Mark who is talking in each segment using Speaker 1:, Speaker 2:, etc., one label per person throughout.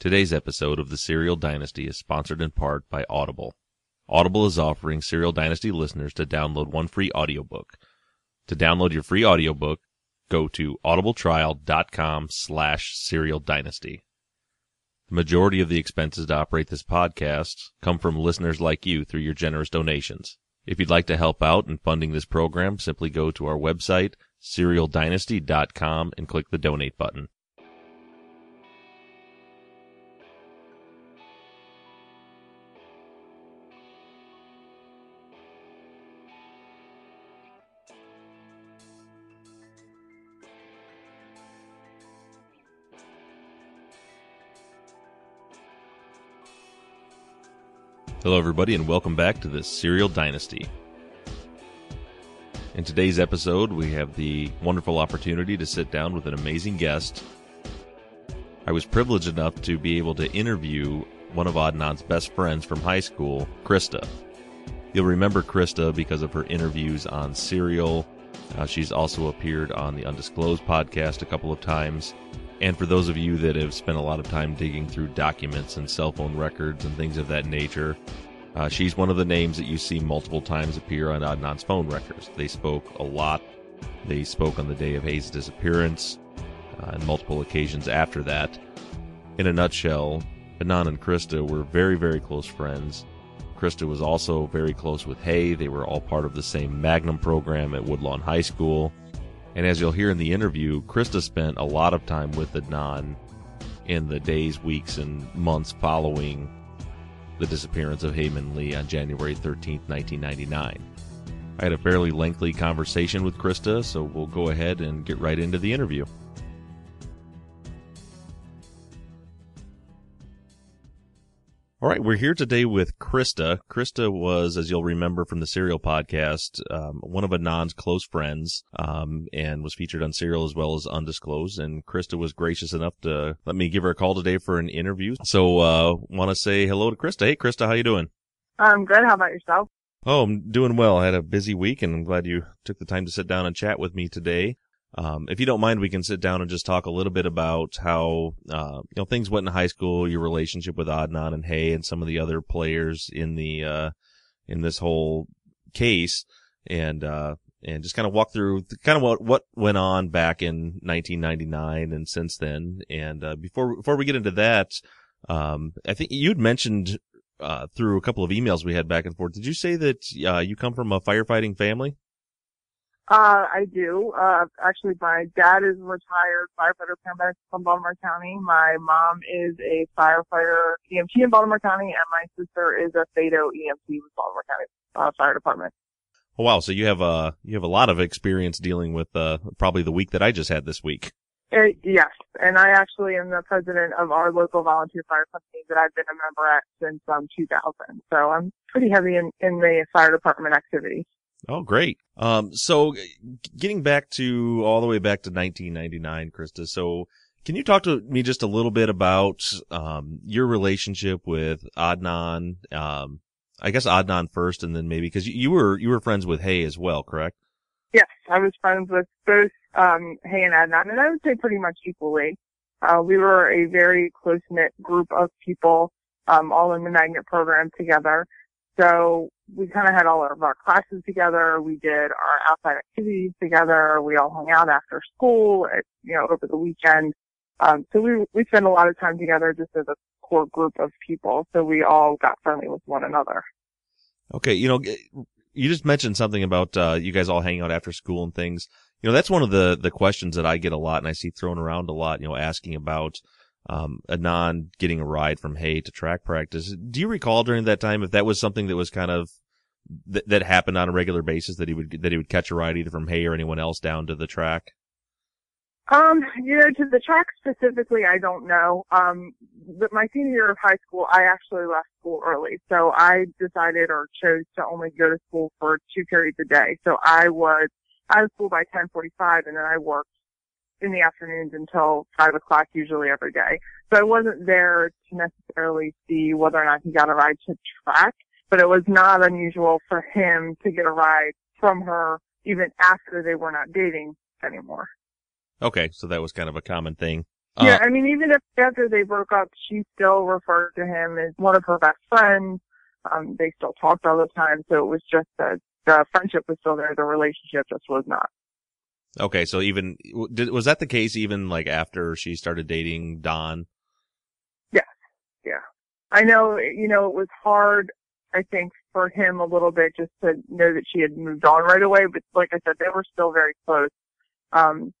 Speaker 1: Today's episode of the Serial Dynasty is sponsored in part by Audible. Audible is offering Serial Dynasty listeners to download one free audiobook. To download your free audiobook, go to audibletrial.com slash serial dynasty. The majority of the expenses to operate this podcast come from listeners like you through your generous donations. If you'd like to help out in funding this program, simply go to our website, serialdynasty.com and click the donate button. Hello, everybody, and welcome back to the Serial Dynasty. In today's episode, we have the wonderful opportunity to sit down with an amazing guest. I was privileged enough to be able to interview one of Adnan's best friends from high school, Krista. You'll remember Krista because of her interviews on Serial. Uh, she's also appeared on the Undisclosed podcast a couple of times. And for those of you that have spent a lot of time digging through documents and cell phone records and things of that nature, uh, she's one of the names that you see multiple times appear on Adnan's phone records. They spoke a lot. They spoke on the day of Hae's disappearance uh, and multiple occasions after that. In a nutshell, Adnan and Krista were very, very close friends. Krista was also very close with Hae. They were all part of the same magnet program at Woodlawn High School. And as you'll hear in the interview, Krista spent a lot of time with Adnan in the days, weeks, and months following the disappearance of Hae Min Lee on January 13, 1999. I had a fairly lengthy conversation with Krista, so we'll go ahead and get right into the interview. Right, we're here today with Krista. Krista was, as you'll remember from the Serial podcast, um, one of Adnan's close friends, um, and was featured on Serial as well as Undisclosed. And Krista was gracious enough to let me give her a call today for an interview. So, uh, want to say hello to Krista. Hey, Krista, how you doing?
Speaker 2: I'm good. How about yourself?
Speaker 1: Oh, I'm doing well. I had a busy week, and I'm glad you took the time to sit down and chat with me today. Um, if you don't mind, we can sit down and just talk a little bit about how uh, you know things went in high school, your relationship with Adnan and Hae, and some of the other players in the uh, in this whole case, and uh, and just kind of walk through kind of what what went on back in 1999 and since then. And uh, before before we get into that, um, I think you'd mentioned uh, through a couple of emails we had back and forth. Did you say that uh, you come from a firefighting family?
Speaker 2: Uh, I do. Uh, actually, my dad is a retired firefighter paramedic from Baltimore County. My mom is a firefighter EMT in Baltimore County, and my sister is a FADO EMT with Baltimore County uh, Fire Department.
Speaker 1: Oh, wow. So you have, uh, you have a lot of experience dealing with, uh, probably the week that I just had this week.
Speaker 2: Uh, yes, and I actually am the president of our local volunteer fire company that I've been a member at since um, 2000. So I'm pretty heavy in, in the fire department activities.
Speaker 1: Oh, great. Um, so getting back to all the way back to 1999, Krista. So can you talk to me just a little bit about, um, your relationship with Adnan? Um, I guess Adnan first and then maybe, cause you were, you were friends with Hae as well, correct?
Speaker 2: Yes, I was friends with both, um, Hae and Adnan, and I would say pretty much equally. Uh, we were a very close knit group of people, um, all in the magnet program together. So we kind of had all of our classes together. We did our outside activities together. We all hung out after school, at, you know, over the weekend. Um, so we we spent a lot of time together just as a core group of people. So we all got friendly with one another.
Speaker 1: Okay, you know, you just mentioned something about uh, you guys all hanging out after school and things. You know, that's one of the the questions that I get a lot and I see thrown around a lot. You know, asking about um, Adnan getting a ride from Hae to track practice. Do you recall during that time if that was something that was kind of th- that happened on a regular basis that he would that he would catch a ride either from Hae or anyone else down to the track?
Speaker 2: Um, you know, to the track specifically, I don't know. Um, but my senior year of high school, I actually left school early. So I decided or chose to only go to school for two periods a day. So I was out of school by 1045 and then I worked in the afternoons until five o'clock usually every day. So I wasn't there to necessarily see whether or not he got a ride to track, but it was not unusual for him to get a ride from her even after they were not dating anymore.
Speaker 1: Okay, so that was kind of a common thing.
Speaker 2: Yeah, uh, I mean, even if after they broke up, she still referred to him as one of her best friends. Um, they still talked all the time, so it was just that the friendship was still there, the relationship just was not.
Speaker 1: Okay, so even did, was that the case even like after she started dating Don?
Speaker 2: Yes, yeah. I know, you know, it was hard, I think, for him a little bit just to know that she had moved on right away, but like I said, they were still very close. Um,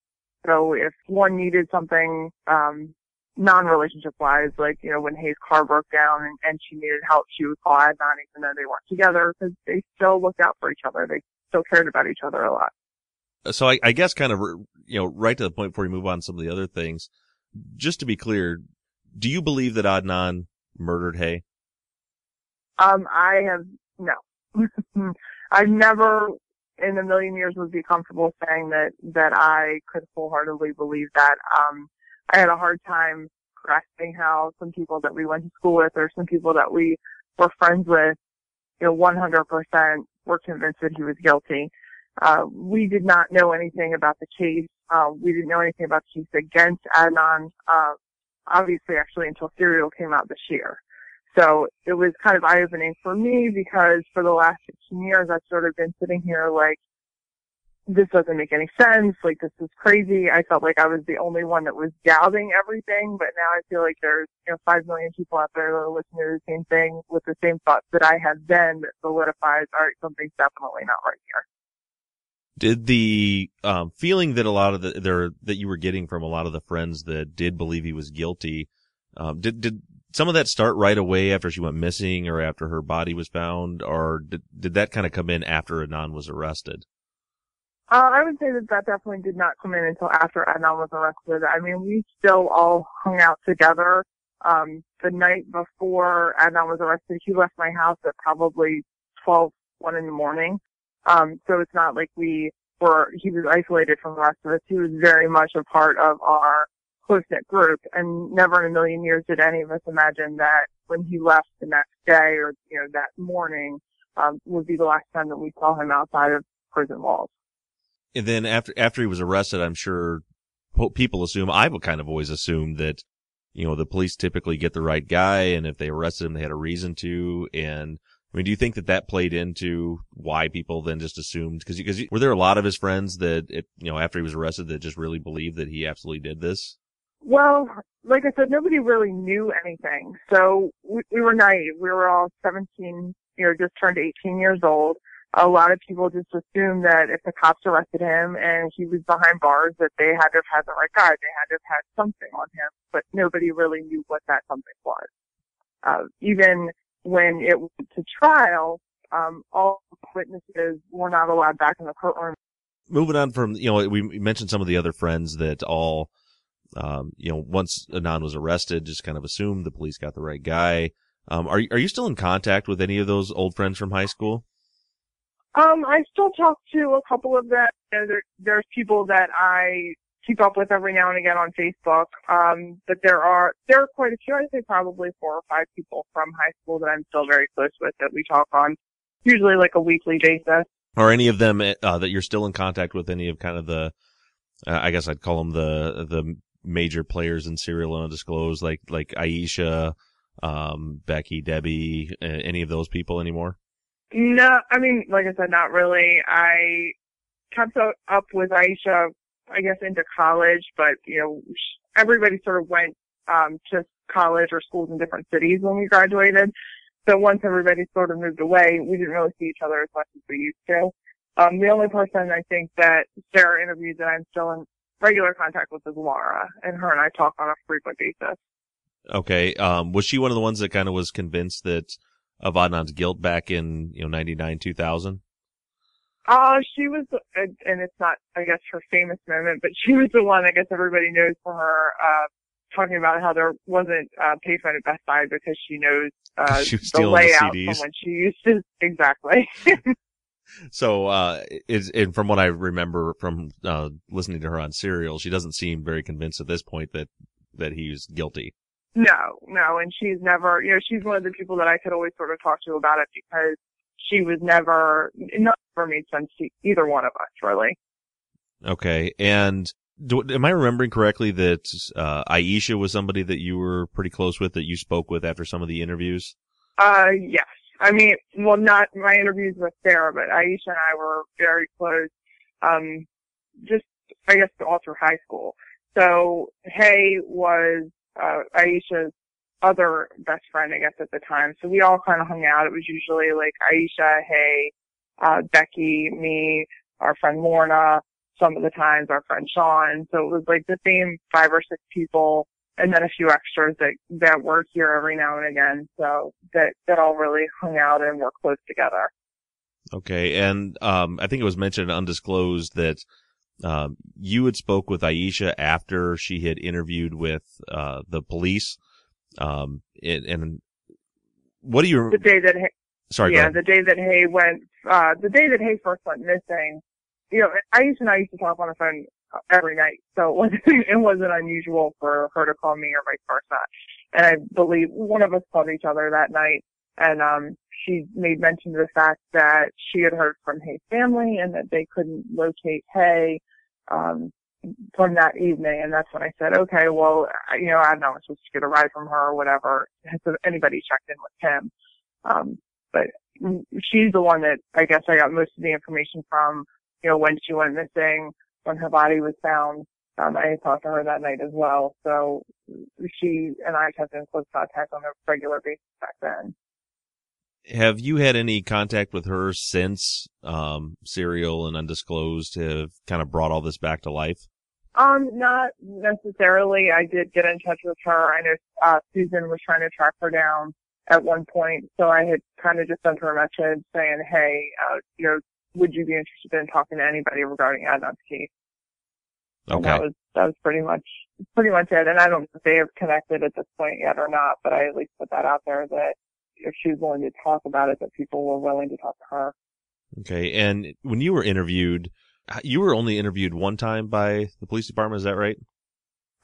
Speaker 2: so if one needed something, um, non-relationship wise, like, you know, when Hae's car broke down and, and she needed help, she would call Adnan even though they weren't together because they still looked out for each other. They still cared about each other a lot.
Speaker 1: So I, I guess kind of, you know, right to the point before we move on some of the other things, just to be clear, do you believe that Adnan murdered Hae?
Speaker 2: Um, I have, no. I've never in a million years would be comfortable saying that, that I could wholeheartedly believe that. Um, I had a hard time grasping how some people that we went to school with or some people that we were friends with, you know, 100% were convinced that he was guilty. Uh, we did not know anything about the case. Uh, we didn't know anything about the case against Adnan, uh, obviously actually until Serial came out this year. So it was kind of eye opening for me because for the last 15 years I've sort of been sitting here like, this doesn't make any sense. Like this is crazy. I felt like I was the only one that was doubting everything, but now I feel like there's, you know, five million people out there that are listening to the same thing with the same thoughts that I had then that solidifies, all right, something's definitely not right here.
Speaker 1: Did the um, feeling that a lot of the there that you were getting from a lot of the friends that did believe he was guilty, um, did did some of that start right away after she went missing or after her body was found, or did did that kind of come in after Adnan was arrested?
Speaker 2: Uh, I would say that that definitely did not come in until after Adnan was arrested. I mean, we still all hung out together. Um, the night before Adnan was arrested, he left my house at probably 12, 1 in the morning. Um, so it's not like we were, he was isolated from the rest of us. He was very much a part of our close-knit group and never in a million years did any of us imagine that when he left the next day or, you know, that morning, um, would be the last time that we saw him outside of prison walls
Speaker 1: and then after after he was arrested, I'm sure people assume, I've kind of always assumed that you know the police typically get the right guy, and if they arrested him, they had a reason to. And I mean, do you think that that played into why people then just assumed? Because because were there a lot of his friends that it, you know after he was arrested that just really believed that he absolutely did this?
Speaker 2: Well, like I said, nobody really knew anything, so we, we were naive. We were all 17, you know, just turned 18 years old a lot of people just assumed that if the cops arrested him and he was behind bars, that they had to have had the right guy. They had to have had something on him, but nobody really knew what that something was. Uh, even when it went to trial, um, all witnesses were not allowed back in the courtroom.
Speaker 1: Moving on from, you know, we mentioned some of the other friends that all, um, you know, once Adnan was arrested, just kind of assumed the police got the right guy. Um, are, are you still in contact with any of those old friends from high school?
Speaker 2: Um, I still talk to a couple of them. You know, there, there's people that I keep up with every now and again on Facebook. Um, but there are there are quite a few. I'd say probably four or five people from high school that I'm still very close with that we talk on, usually like a weekly basis.
Speaker 1: Are any of them uh, that you're still in contact with? Any of kind of the, uh, I guess I'd call them the the major players in Serial Undisclosed, like like Aisha, um, Becky, Debbie, any of those people anymore?
Speaker 2: No, I mean, like I said, not really. I kept up with Aisha, I guess, into college, but you know, everybody sort of went um, to college or schools in different cities when we graduated. So once everybody sort of moved away, we didn't really see each other as much as we used to. Um, the only person I think that Sarah interviewed that I'm still in regular contact with is Laura, and her and I talk on a frequent basis.
Speaker 1: Okay. Um, was she one of the ones that kind of was convinced that of Adnan's guilt back in you know ninety nine two thousand?
Speaker 2: Uh, she was, and it's not, I guess, her famous moment, but she was the one I guess everybody knows for her, uh, talking about how there wasn't, uh, payphone at Best Buy because she knows, uh, the layout
Speaker 1: the
Speaker 2: from when she used to, exactly.
Speaker 1: so, uh, is, and from what I remember from, uh, listening to her on Serial, she doesn't seem very convinced at this point that, that he's guilty.
Speaker 2: No, no, and she's never, you know, she's one of the people that I could always sort of talk to about it because she was never, it made sense to either one of us, really.
Speaker 1: Okay. And do, am I remembering correctly that, uh, Aisha was somebody that you were pretty close with that you spoke with after some of the interviews?
Speaker 2: Uh, yes. I mean, well, not my interviews with Sarah, but Aisha and I were very close, um, just, I guess, all through high school. So, Hae was, uh, Aisha's other best friend, I guess, at the time. So we all kind of hung out. It was usually like Aisha, Hae, uh, Becky, me, our friend Lorna, some of the times our friend Sean. So it was like the same five or six people and then a few extras that, that work here every now and again. So that, that all really hung out and were close together.
Speaker 1: Okay. And, um, I think it was mentioned undisclosed that, um, you had spoke with Aisha after she had interviewed with, uh, the police um, and, and what do you?
Speaker 2: The day that,
Speaker 1: sorry,
Speaker 2: yeah, the day that Hae went, uh, the day that Hae first went missing, you know, I used to, I used to talk on the phone every night, so it wasn't, it wasn't unusual for her to call me or vice versa. And I believe one of us called each other that night, and um, she made mention of the fact that she had heard from Hae's family and that they couldn't locate Hae. Um, from that evening, and that's when I said, okay, well, you know, I don't know, I'm supposed to get a ride from her or whatever. Has anybody checked in with him? Um, but she's the one that I guess I got most of the information from, you know, when she went missing, when her body was found. Um, I talked to her that night as well. So she and I kept in close contact on a regular basis back then.
Speaker 1: Have you had any contact with her since um, Serial and Undisclosed have kind of brought all this back to life?
Speaker 2: Um, not necessarily. I did get in touch with her. I know uh, Susan was trying to track her down at one point, so I had kind of just sent her a message saying, "Hey, uh, you know, would you be interested in talking to anybody regarding Adnan's case?"
Speaker 1: Okay. And
Speaker 2: that was that was pretty much pretty much it. And I don't know if they have connected at this point yet or not, but I at least put that out there that if she was willing to talk about it, that people were willing to talk to her.
Speaker 1: Okay. And when you were interviewed, you were only interviewed one time by the police department. Is that right?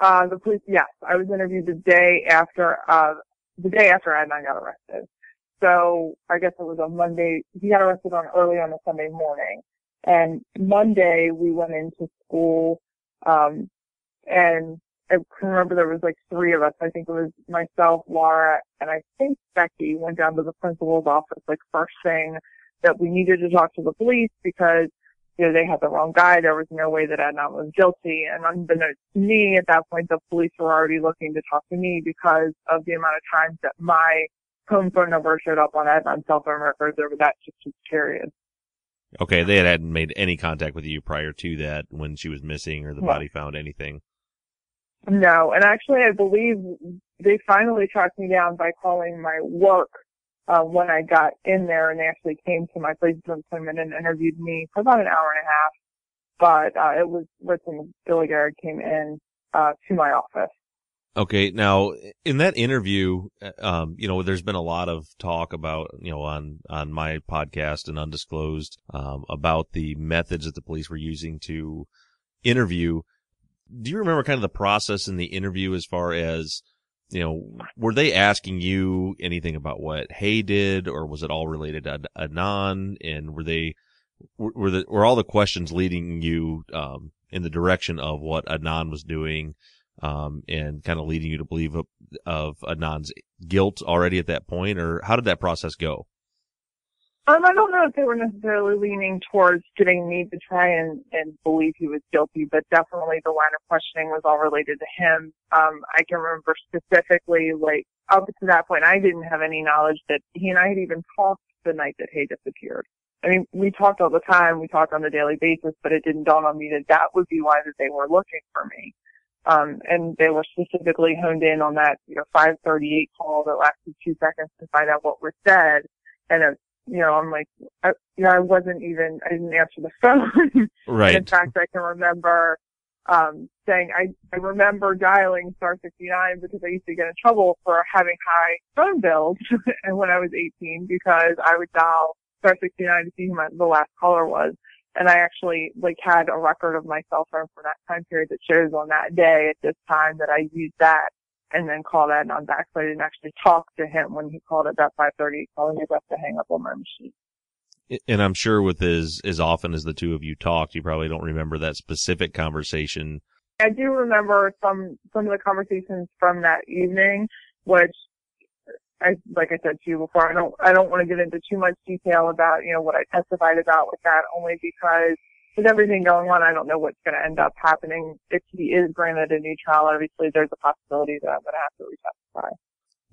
Speaker 2: Uh, the police, yes. I was interviewed the day after, uh, the day after Adnan got arrested. So I guess it was a Monday. He got arrested on early on a Sunday morning. And Monday we went into school, um, and I can remember there was like three of us. I think it was myself, Laura, and I think Becky went down to the principal's office like first thing that we needed to talk to the police because you know, they had the wrong guy. There was no way that Adnan was guilty. And unbeknownst to me, at that point, the police were already looking to talk to me because of the amount of times that my home phone number showed up on Adnan's cell phone records over that just period.
Speaker 1: Okay, they hadn't made any contact with you prior to that when she was missing or the no. body found anything.
Speaker 2: No, and actually I believe they finally tracked me down by calling my work uh, when I got in there and they actually came to my place of employment and interviewed me for about an hour and a half. But, uh, it was when Billy Garrett came in, uh, to my office.
Speaker 1: Okay. Now, in that interview, um, you know, there's been a lot of talk about, you know, on, on my podcast and undisclosed, um, about the methods that the police were using to interview. Do you remember kind of the process in the interview as far as, you know, were they asking you anything about what Hae did, or was it all related to Adnan? And were they were the were all the questions leading you um, in the direction of what Adnan was doing, um, and kind of leading you to believe of, of Adnan's guilt already at that point, or how did that process go?
Speaker 2: Um, I don't know if they were necessarily leaning towards getting me to try and, and believe he was guilty, but definitely the line of questioning was all related to him. Um, I can remember specifically, like, up to that point, I didn't have any knowledge that he and I had even talked the night that Hae disappeared. I mean, we talked all the time, we talked on a daily basis, but it didn't dawn on me that that would be why that they were looking for me. Um, and they were specifically honed in on that, you know, 538 call that lasted two seconds to find out what was said. And you know, I'm like, I, you know, I wasn't even, I didn't answer the phone.
Speaker 1: Right.
Speaker 2: in fact, I can remember, um, saying, I, I remember dialing star 69 because I used to get in trouble for having high phone bills and when I was 18 because I would dial star 69 to see who my, the last caller was. And I actually like had a record of my cell phone for that time period that shows on that day at this time that I used that and then called that on back. So I didn't actually talk to him when he called at that 530, calling me back to hang up on my machine.
Speaker 1: And I'm sure with as as often as the two of you talked, you probably don't remember that specific conversation.
Speaker 2: I do remember some some of the conversations from that evening, which I like I said to you before, I don't I don't want to get into too much detail about, you know, what I testified about with that only because with everything going on, I don't know what's going to end up happening. If he is granted a new trial, obviously there's a possibility that I'm going to have to retestify.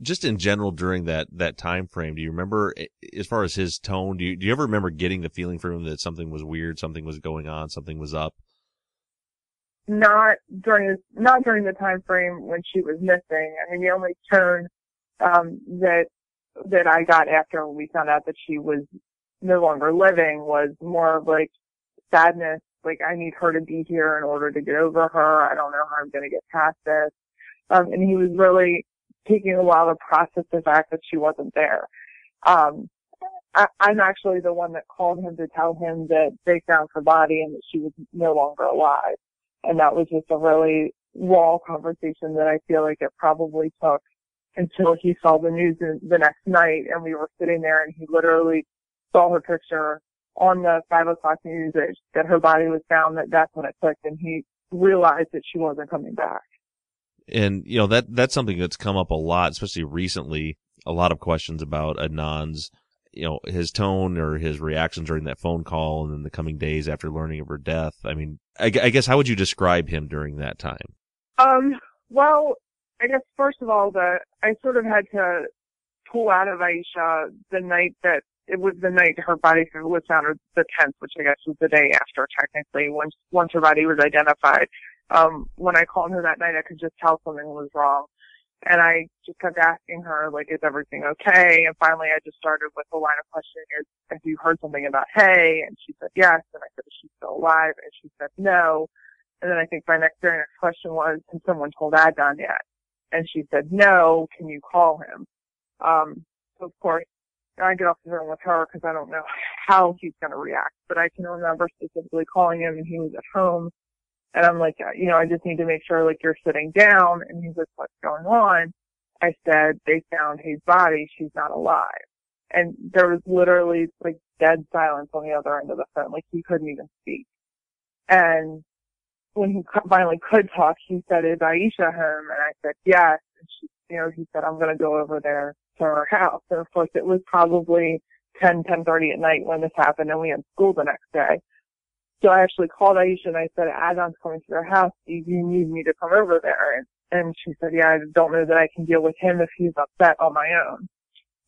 Speaker 1: Just in general during that that time frame, do you remember as far as his tone? Do you do you ever remember getting the feeling from him that something was weird, something was going on, something was up?
Speaker 2: Not during this, not during the time frame when she was missing. I mean, the only tone um, that that I got after we found out that she was no longer living was more of like sadness. Like I need her to be here in order to get over her. I don't know how I'm going to get past this. Um, and he was really taking a while to process the fact that she wasn't there. Um, I, I'm actually the one that called him to tell him that they found her body and that she was no longer alive. And that was just a really raw conversation that I feel like it probably took until he saw the news the next night and we were sitting there and he literally saw her picture on the five o'clock news that, that her body was found that that's when it clicked and he realized that she wasn't coming back.
Speaker 1: And you know that that's something that's come up a lot, especially recently. A lot of questions about Adnan's, you know, his tone or his reactions during that phone call, and in the coming days after learning of her death. I mean, I, I guess how would you describe him during that time?
Speaker 2: Um, well, I guess first of all, the I sort of had to pull out of Aisha the night that it was the night her body was found, or the 10th, which I guess was the day after, technically, once once her body was identified. Um, when I called her that night, I could just tell something was wrong, and I just kept asking her, like, is everything okay? And finally, I just started with a line of questioning: Is have you heard something about Hae? And she said yes, and I said, is she still alive? And she said no. And then I think my next very next question was, has someone told Adnan yet? And she said, no, can you call him? Um, of course, I get off the phone with her because I don't know how he's going to react, but I can remember specifically calling him and he was at home and I'm like, you know, I just need to make sure like you're sitting down and he's like, what's going on? I said, they found his body. She's not alive. And there was literally like dead silence on the other end of the phone. Like he couldn't even speak. And when he finally could talk, he said, is Aisha home? And I said, yes. And she, you know, he said, I'm going to go over there to her house. And of course it was probably 10, 10.30 at night when this happened and we had school the next day. So I actually called Aisha and I said, Adnan's coming to their house. Do you need me to come over there? And, and she said, yeah, I don't know that I can deal with him if he's upset on my own.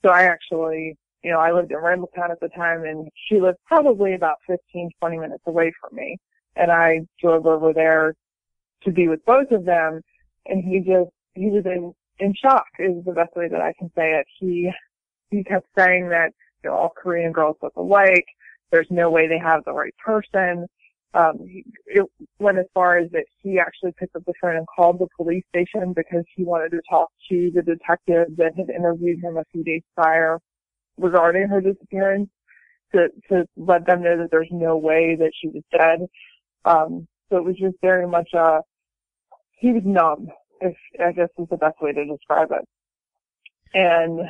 Speaker 2: So I actually, you know, I lived in Randallstown at the time and she lived probably about 15, 20 minutes away from me. And I drove over there to be with both of them. And he just, he was in, in shock is the best way that I can say it. He, he kept saying that, you know, all Korean girls look alike. There's no way they have the right person. Um, he, it went as far as that he actually picked up the phone and called the police station because he wanted to talk to the detective that had interviewed him a few days prior regarding her disappearance to, to let them know that there's no way that she was dead. Um, so it was just very much a, he was numb, if I guess is the best way to describe it. And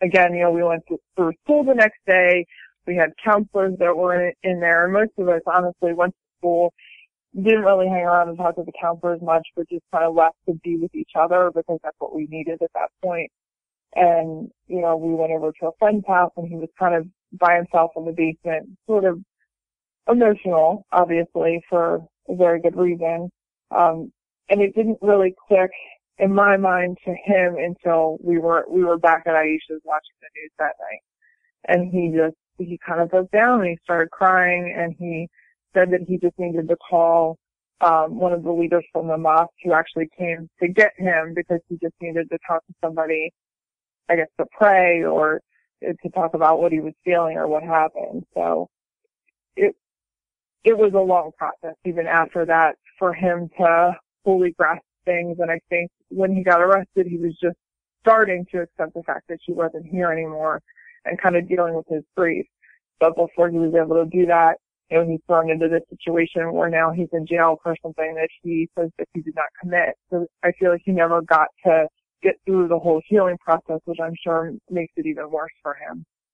Speaker 2: again, you know, we went through school the next day. We had counselors that were in, in there, and most of us honestly went to school, didn't really hang around and talk to the counselors much, but just kind of left to be with each other because that's what we needed at that point. And, you know, we went over to a friend's house and he was kind of by himself in the basement, sort of emotional, obviously, for a very good reason. Um, and it didn't really click in my mind to him until we were, we were back at Aisha's watching the news that night. And he just, he kind of broke down and he started crying and he said that he just needed to call, um, one of the leaders from the mosque who actually came to get him because he just needed to talk to somebody, I guess to pray or to talk about what he was feeling or what happened. So it, it was a long process even after that for him to fully grasp things. And I think when he got arrested, he was just starting to accept the fact that she wasn't here anymore and kind of dealing with his grief. But before he was able to do that, you know, he's thrown into this situation where now he's in jail for something that he says that he did not commit. So I feel like he never got to get through the whole healing process, which I'm sure makes it even worse for him.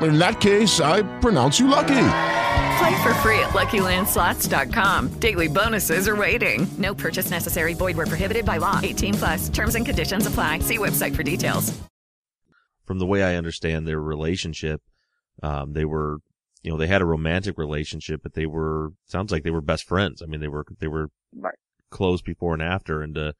Speaker 3: In that case, I pronounce you lucky.
Speaker 4: Play for free at LuckyLandSlots.com. Daily bonuses are waiting. No purchase necessary. Void where prohibited by law. 18 plus. Terms and conditions apply. See website for details.
Speaker 1: From the way I understand their relationship, um, they were, you know, they had a romantic relationship, but they were sounds like they were best friends. I mean, they were they were
Speaker 2: Right.
Speaker 1: close before and after, and uh,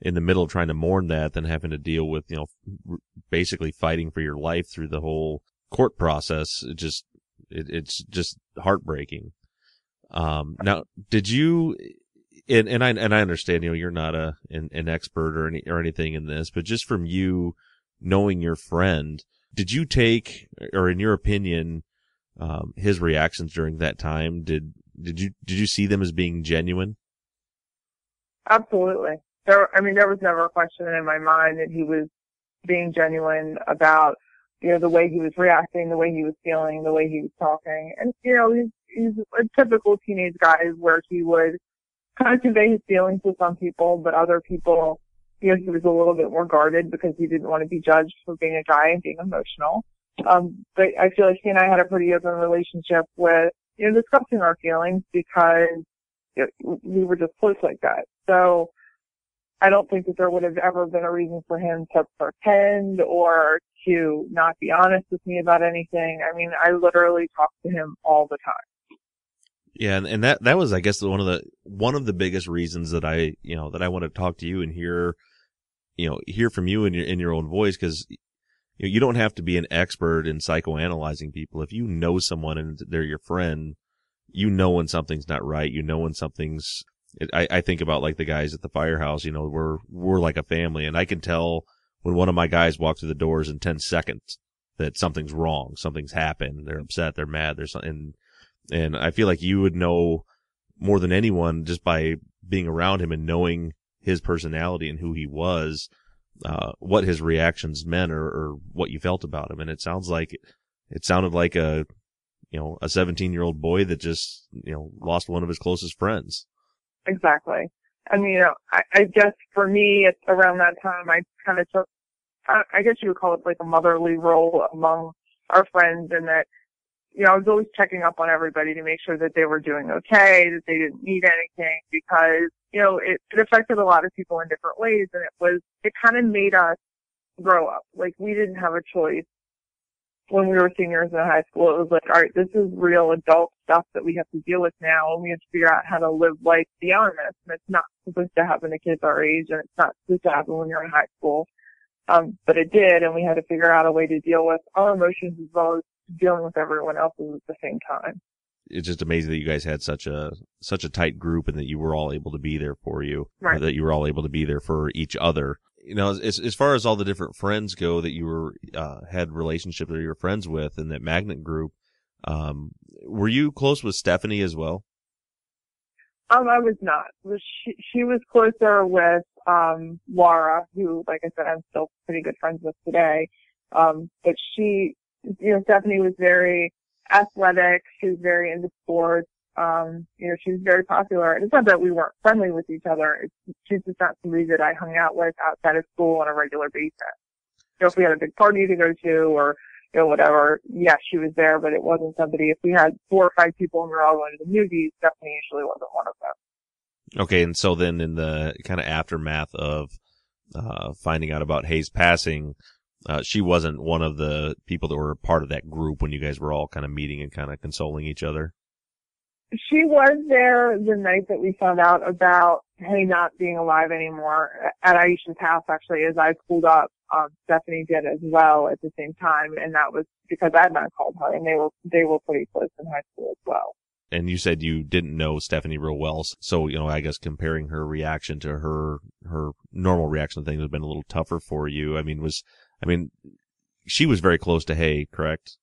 Speaker 1: in the middle of trying to mourn that, then having to deal with you know r- basically fighting for your life through the whole court process. Just it, it's just heartbreaking. Um, now, did you? And, and I and I understand, you know, you're not a an, an expert or any or anything in this, but just from you knowing your friend, did you take, or in your opinion, um, his reactions during that time? Did did you did you see them as being genuine?
Speaker 2: Absolutely. There, I mean, there was never a question in my mind that he was being genuine about, you know, the way he was reacting, the way he was feeling, the way he was talking. And, you know, he's, he's a typical teenage guy where he would kind of convey his feelings to some people, but other people, you know, he was a little bit more guarded because he didn't want to be judged for being a guy and being emotional. Um, but I feel like he and I had a pretty open relationship with, you know, discussing our feelings because you know, we were just close like that. So I don't think that there would have ever been a reason for him to pretend or to not be honest with me about anything. I mean, I literally talk to him all the time.
Speaker 1: Yeah, and, and that that was, I guess, one of the one of the biggest reasons that I, you know, that I want to talk to you and hear, you know, hear from you in your in your own voice because you, know, you don't have to be an expert in psychoanalyzing people. If you know someone and they're your friend, you know when something's not right. You know when something's. I I think about like the guys at the firehouse. You know, we're we're like a family, and I can tell when one of my guys walks through the doors in ten seconds that something's wrong, something's happened. They're upset, they're mad, there's something. And I feel like you would know more than anyone just by being around him and knowing his personality and who he was, uh, what his reactions meant or, or what you felt about him. And it sounds like, it sounded like a, you know, a 17 year old boy that just, you know, lost one of his closest friends.
Speaker 2: Exactly. I mean, you know, I, I guess for me, it's around that time I kind of took, I, I guess you would call it like a motherly role among our friends and that, you know, I was always checking up on everybody to make sure that they were doing okay, that they didn't need anything because, you know, it, it affected a lot of people in different ways and it was, it kind of made us grow up. Like we didn't have a choice when we were seniors in high school. It was like, all right, this is real adult stuff that we have to deal with now and we have to figure out how to live life beyond this. And it's not supposed to happen to kids our age and it's not supposed to happen when you're in high school. Um, but it did and we had to figure out a way to deal with our emotions as well as dealing with everyone else's at the same time.
Speaker 1: It's just amazing that you guys had such a such a tight group and that you were all able to be there for you,
Speaker 2: Right.
Speaker 1: that you were all able to be there for each other. You know, as as far as all the different friends go that you were uh, had relationships that you were friends with in that magnet group, um, were you close with Stephanie as well?
Speaker 2: Um, I was not. She, she was closer with, um, Laura, who, like I said, I'm still pretty good friends with today. Um, but she, you know, Stephanie was very athletic. She was very into sports. Um, you know, she was very popular. And it's not that we weren't friendly with each other. It's, she's just not somebody that I hung out with outside of school on a regular basis. You know, if we had a big party to go to or, you know, whatever, yes, she was there, but it wasn't somebody, if we had four or five people and we were all going to the movies, definitely usually wasn't one of them.
Speaker 1: Okay, and so then in the kind of aftermath of uh, finding out about Hae's passing, uh, she wasn't one of the people that were part of that group when you guys were all kind of meeting and kind of consoling each other.
Speaker 2: She was there the night that we found out about Hae not being alive anymore at Aisha's house. Actually, as I pulled up, um, Stephanie did as well at the same time, and that was because I had not called her, and they were they were pretty close in high school as well.
Speaker 1: And you said you didn't know Stephanie real well, so you know I guess comparing her reaction to her her normal reaction to things would have been a little tougher for you. I mean, was I mean, she was very close to Hae, correct?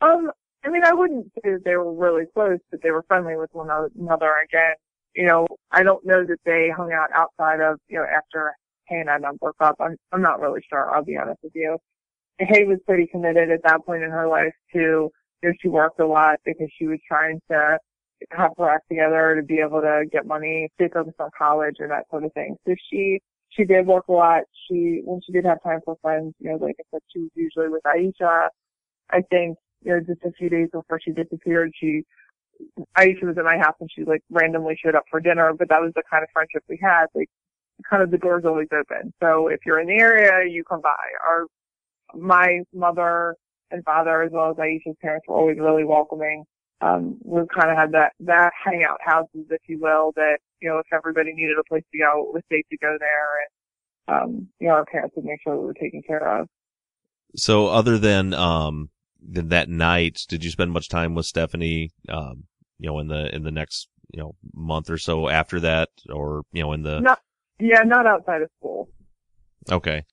Speaker 2: Um, I mean, I wouldn't say that they were really close, but they were friendly with one another. Again, you know, I don't know that they hung out outside of, you know, after Hae and Adnan broke up. I'm, I'm not really sure. I'll be honest with you. Hae was pretty committed at that point in her life to, you know, she worked a lot because she was trying to have her act together to be able to get money, stay focused on college and that sort of thing. So she, she did work a lot. She, when she did have time for friends, you know, like I said, she was usually with Aisha. I think you know, just a few days before she disappeared, she, Aisha was at my house and she like randomly showed up for dinner, but that was the kind of friendship we had. Like, kind of the door's always open. So if you're in the area, you come by. Our, my mother and father, as well as Aisha's parents, were always really welcoming. Um, we kind of had that, that hangout houses, if you will, that, you know, if everybody needed a place to go, it was safe to go there. And, um, you know, our parents would make sure we were taken care of.
Speaker 1: So other than, um, that night, did you spend much time with Stephanie, um, you know, in the, in the next, you know, month or so after that or, you know, in the.
Speaker 2: Not, yeah, not outside of school.
Speaker 1: Okay.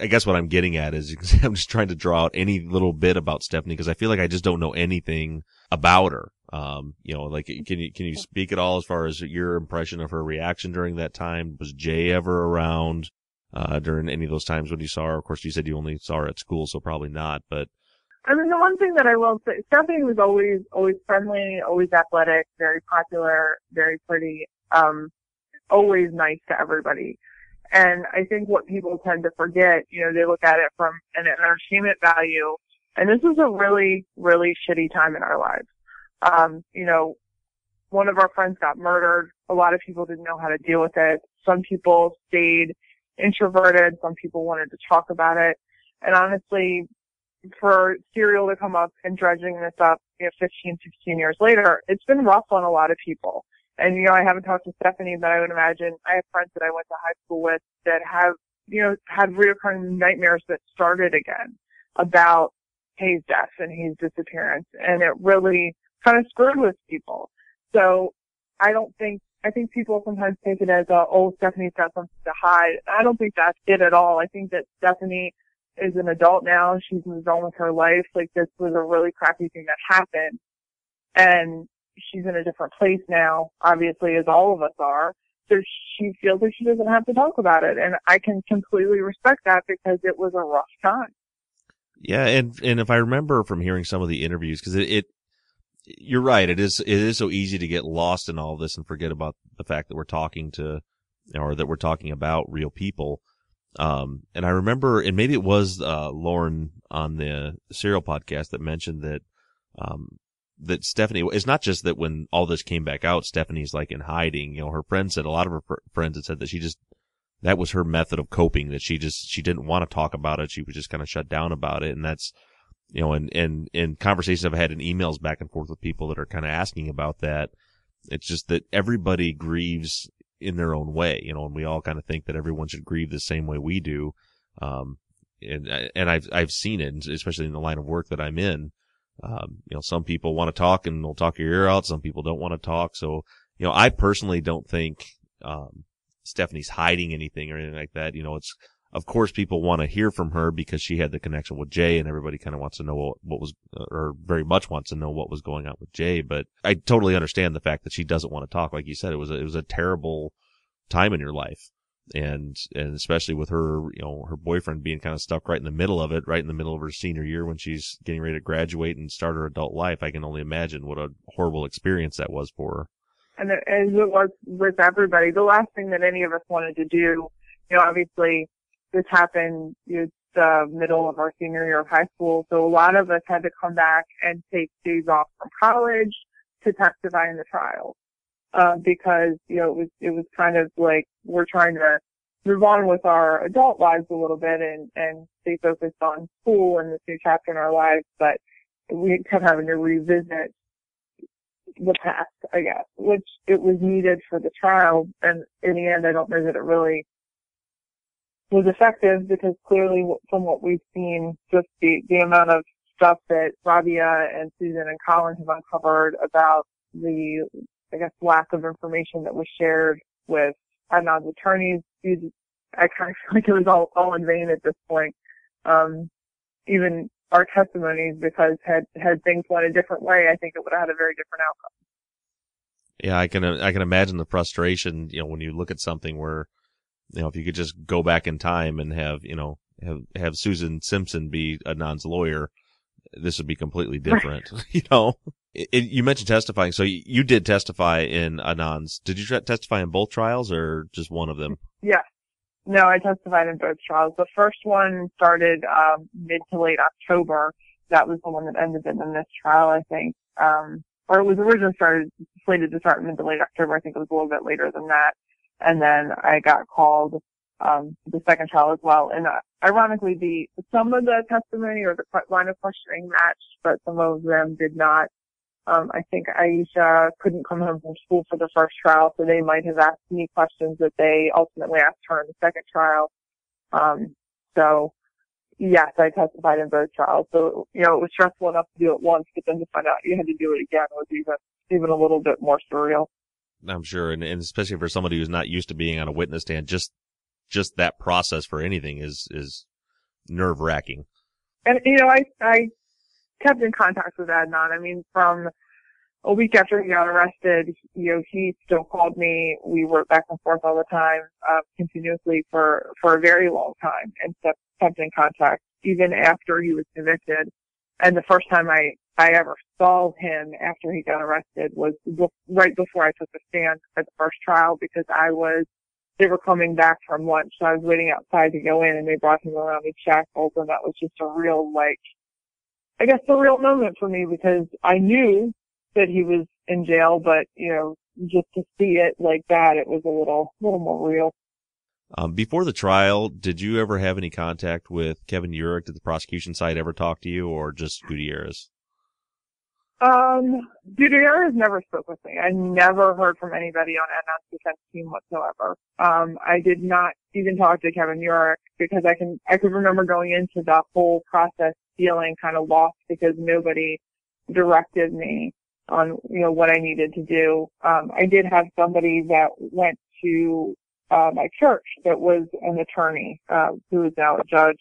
Speaker 1: I guess what I'm getting at is I'm just trying to draw out any little bit about Stephanie because I feel like I just don't know anything about her. Um, you know, like can you can you speak at all as far as your impression of her reaction during that time? Was Jay ever around uh, during any of those times when you saw her? Of course, you said you only saw her at school, so probably not. But
Speaker 2: I mean, the one thing that I will say, Stephanie was always, always friendly, always athletic, very popular, very pretty, um, always nice to everybody. And I think what people tend to forget, you know, they look at it from an entertainment value, and this was a really, really shitty time in our lives. Um, you know, one of our friends got murdered. A lot of people didn't know how to deal with it. Some people stayed introverted. Some people wanted to talk about it. And honestly, for Serial to come up and dredging this up, you know, 15, 16 years later, it's been rough on a lot of people. And, you know, I haven't talked to Stephanie, but I would imagine I have friends that I went to high school with that have, you know, had reoccurring nightmares that started again about Hae's death and his disappearance. And it really kind of screwed with people. So I don't think, I think people sometimes take it as, a, oh, Stephanie's got something to hide. I don't think that's it at all. I think that Stephanie is an adult now. She's moved on with her life. Like this was a really crappy thing that happened. And she's in a different place now, obviously, as all of us are. So she feels like she doesn't have to talk about it. And I can completely respect that because it was a rough time.
Speaker 1: Yeah. And, and if I remember from hearing some of the interviews, cause it, it you're right. It is, it is so easy to get lost in all this and forget about the fact that we're talking to, or that we're talking about real people. Um, and I remember, and maybe it was, uh, Lauren on the serial podcast that mentioned that, um, that Stephanie, it's not just that when all this came back out, Stephanie's like in hiding, you know, her friends said, a lot of her fr- friends had said that she just, that was her method of coping, that she just, she didn't want to talk about it. She was just kind of shut down about it. And that's, you know, and, and, in conversations I've had in emails back and forth with people that are kind of asking about that. It's just that everybody grieves in their own way, you know, and we all kind of think that everyone should grieve the same way we do. Um, and, and I've, I've seen it, especially in the line of work that I'm in. Um, you know, some people want to talk and they'll talk your ear out. Some people don't want to talk. So, you know, I personally don't think, um, Stephanie's hiding anything or anything like that. You know, it's, of course, people want to hear from her because she had the connection with Jay and everybody kind of wants to know what, what was, uh, or very much wants to know what was going on with Jay. But I totally understand the fact that she doesn't want to talk. Like you said, it was a, it was a terrible time in your life. and and especially with her, you know, her boyfriend being kind of stuck right in the middle of it, right in the middle of her senior year when she's getting ready to graduate and start her adult life. I can only imagine what a horrible experience that was for her.
Speaker 2: And as it was with everybody, the last thing that any of us wanted to do, you know, obviously this happened know, the middle of our senior year of high school, so a lot of us had to come back and take days off from college to testify in the trial. Uh, because, you know, it was, it was kind of like we're trying to move on with our adult lives a little bit and, and stay focused on school and this new chapter in our lives, but we kept having to revisit the past, I guess, which it was needed for the trial. And in the end, I don't know that it really was effective because clearly from what we've seen, just the, the amount of stuff that Rabia and Susan and Colin have uncovered about the, I guess, lack of information that was shared with Adnan's attorneys, I kind of feel like it was all, all in vain at this point. Um, even our testimonies, because had, had things went a different way, I think it would have had a very different outcome.
Speaker 1: Yeah, I can, I can imagine the frustration, you know, when you look at something where, you know, if you could just go back in time and have, you know, have, have Susan Simpson be Adnan's lawyer, this would be completely different, you know? It, it, you mentioned testifying, so you, you, did testify in Adnan's. Did you testify in both trials or just one of them?
Speaker 2: Yeah. No, I testified in both trials. The first one started um, mid to late October. That was the one that ended in this trial, I think. Um, or it was originally started slated to start mid to late October. I think it was a little bit later than that. And then I got called um, the second trial as well. And uh, ironically, the some of the testimony or the line of questioning matched, but some of them did not. Um, I think Aisha couldn't come home from school for the first trial, so they might have asked me questions that they ultimately asked her in the second trial. Um, so yes, I testified in both trials. So, you know, it was stressful enough to do it once, but then to find out you had to do it again was even, even a little bit more surreal.
Speaker 1: I'm sure. And, and especially for somebody who's not used to being on a witness stand, just, just that process for anything is, is nerve wracking.
Speaker 2: And, you know, I, I kept in contact with Adnan. I mean, from a week after he got arrested, you know, he still called me. We were back and forth all the time, uh, continuously for, for a very long time and kept, kept in contact even after he was convicted. And the first time I, I ever saw him after he got arrested was right before I took the stand at the first trial because I was, they were coming back from lunch. So I was waiting outside to go in and they brought him around in shackles and that was just a real like, I guess a real moment for me because I knew that he was in jail, but you know, just to see it like that, it was a little, little more real.
Speaker 1: Um, before the trial, did you ever have any contact with Kevin Urick? Did the prosecution side ever talk to you or just Gutierrez?
Speaker 2: Um, has never spoke with me. I never heard from anybody on Adnan's defense team whatsoever. Um, I did not even talk to Kevin Urick because I can, I could remember going into the whole process feeling kind of lost because nobody directed me on, you know, what I needed to do. Um, I did have somebody that went to, uh, my church that was an attorney, uh, who is now a judge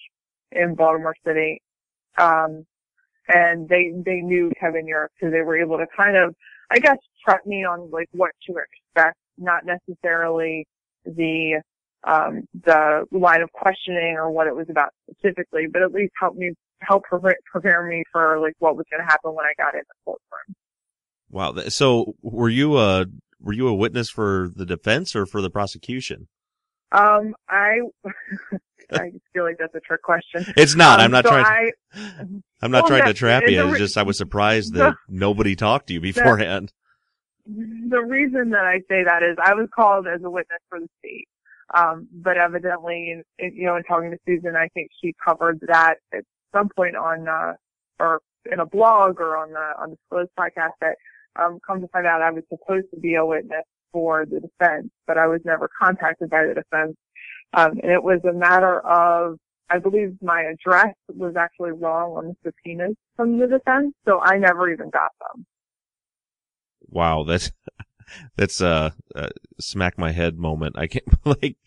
Speaker 2: in Baltimore City. Um, and they, they knew Kevin Urick, so they were able to kind of, I guess, prep me on like what to expect, not necessarily the, um, the line of questioning or what it was about specifically, but at least help me, help prepare me for like what was going to happen when I got in the courtroom.
Speaker 1: Wow. So were you a, were you a witness for the defense or for the prosecution?
Speaker 2: Um, I, I feel like that's a trick question.
Speaker 1: It's not. Um, I'm not
Speaker 2: so
Speaker 1: trying.
Speaker 2: I,
Speaker 1: I'm not
Speaker 2: well,
Speaker 1: trying to trap you.
Speaker 2: Re-
Speaker 1: It's just I was surprised that nobody talked to you beforehand.
Speaker 2: The, the reason that I say that is I was called as a witness for the state. Um, but evidently, in, you know, in talking to Susan, I think she covered that at some point on, uh, or in a blog or on the, on the Disclosed podcast that, um, come to find out I was supposed to be a witness for the defense, but I was never contacted by the defense. Um, and it was a matter of, I believe my address was actually wrong on the subpoenas from the defense, so I never even got them.
Speaker 1: Wow, that's that's a, a smack my head moment. I can't like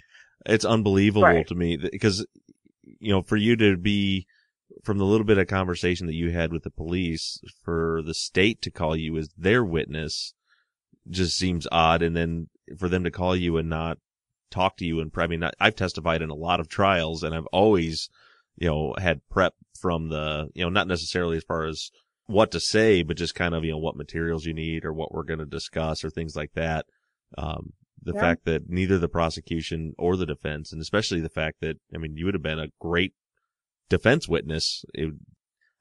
Speaker 1: it's unbelievable
Speaker 2: Right.
Speaker 1: to me because you know for you to be from the little bit of conversation that you had with the police for the state to call you as their witness just seems odd, and then for them to call you and not talk to you and I mean, I've testified in a lot of trials and I've always, you know, had prep from the, you know, not necessarily as far as what to say, but just kind of, you know, what materials you need or what we're going to discuss or things like that. Um, the
Speaker 2: Yeah.
Speaker 1: fact that neither the prosecution or the defense, and especially the fact that, I mean, you would have been a great defense witness. It,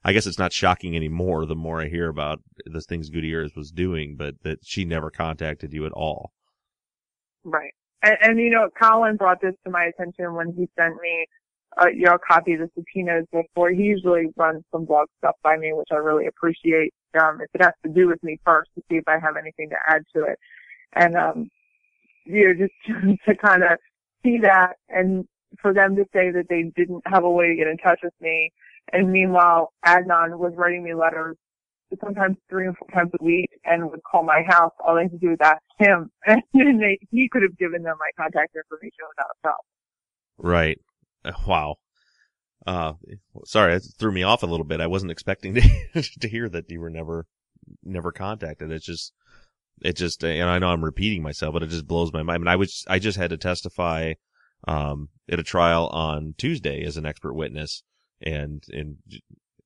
Speaker 1: I guess it's not shocking anymore the more I hear about the things Gutierrez was doing, but that she never contacted you at all.
Speaker 2: Right. And, and you know, Colin brought this to my attention when he sent me, uh, a copy of the subpoenas before. He usually runs some blog stuff by me, which I really appreciate. Um, if it has to do with me first to see if I have anything to add to it. And, um, you know, just to kind of see that and for them to say that they didn't have a way to get in touch with me. And meanwhile, Adnan was writing me letters sometimes three or four times a week and would call my house. All they had to do was ask him and they, he could have given them my contact information without a problem.
Speaker 1: Right. Uh, Wow. Uh, sorry, that threw me off a little bit. I wasn't expecting to, to hear that you were never, never contacted. It's just, it just, and I know I'm repeating myself, but it just blows my mind. I mean, I was, I just had to testify, um, at a trial on Tuesday as an expert witness and, and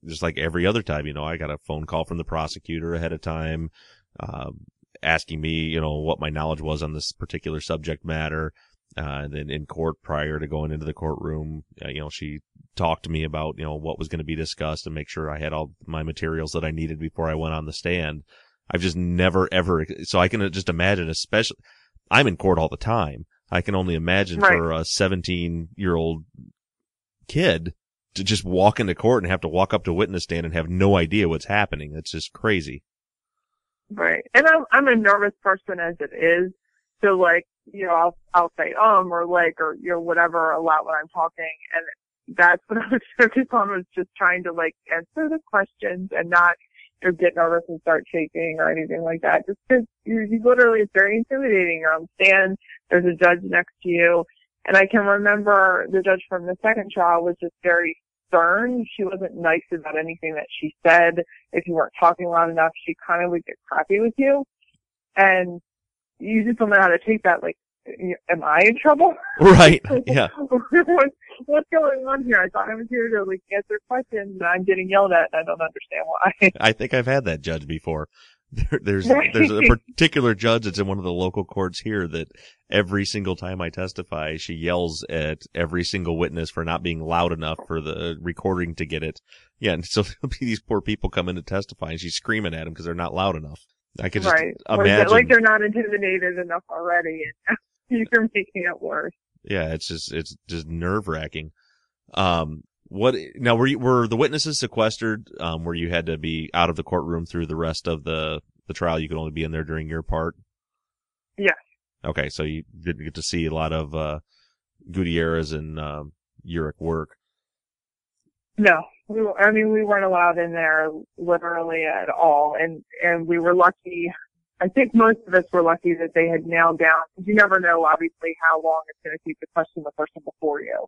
Speaker 1: just like every other time, you know, I got a phone call from the prosecutor ahead of time, um, asking me, you know, what my knowledge was on this particular subject matter. Uh, and then in court prior to going into the courtroom, uh, you know, she talked to me about, you know, what was going to be discussed and make sure I had all my materials that I needed before I went on the stand. I've just never ever, so I can just imagine, especially, I'm in court all the time. I can only imagine
Speaker 2: Right.
Speaker 1: for a 17 year old kid to just walk into court and have to walk up to witness stand and have no idea what's happening. It's just crazy.
Speaker 2: Right. And I'm, I'm a nervous person as it is. So like, you know, I'll, I'll say um or like or, you know, whatever a lot when I'm talking. And that's what I was focused on was just trying to like answer the questions and not, you know, get nervous and start shaking or anything like that. Just cause you, you literally, it's very intimidating. You're on stand. There's a judge next to you. And I can remember the judge from the second trial was just very stern. She wasn't nice about anything that she said. If you weren't talking loud enough, she kind of would get crappy with you. And you just don't know how to take that. Like, am I in trouble?
Speaker 1: Right. Yeah.
Speaker 2: what's, what's going on here? I thought I was here to like answer questions and I'm getting yelled at and I don't understand why.
Speaker 1: I think I've had that judge before. There, there's there's a particular judge that's in one of the local courts here that every single time I testify, she yells at every single witness for not being loud enough for the recording to get it. Yeah, and so there'll be these poor people come in to testify, and she's screaming at them because they're not loud enough. I could just
Speaker 2: right. Or is it
Speaker 1: imagine.
Speaker 2: like they're not intimidated enough already and you're making it worse.
Speaker 1: yeah, it's just it's just nerve wracking. Um, what now? Were you, were the witnesses sequestered? Um, where you had to be out of the courtroom through the rest of the the trial? You could only be in there during your part.
Speaker 2: Yes.
Speaker 1: Okay, so you didn't get to see a lot of uh, Gutierrez and um, Urick work.
Speaker 2: No, we were, I mean, we weren't allowed in there literally at all. And, and we were lucky. I think most of us were lucky that they had nailed down, because you never know, obviously, how long it's going to take to question the person before you.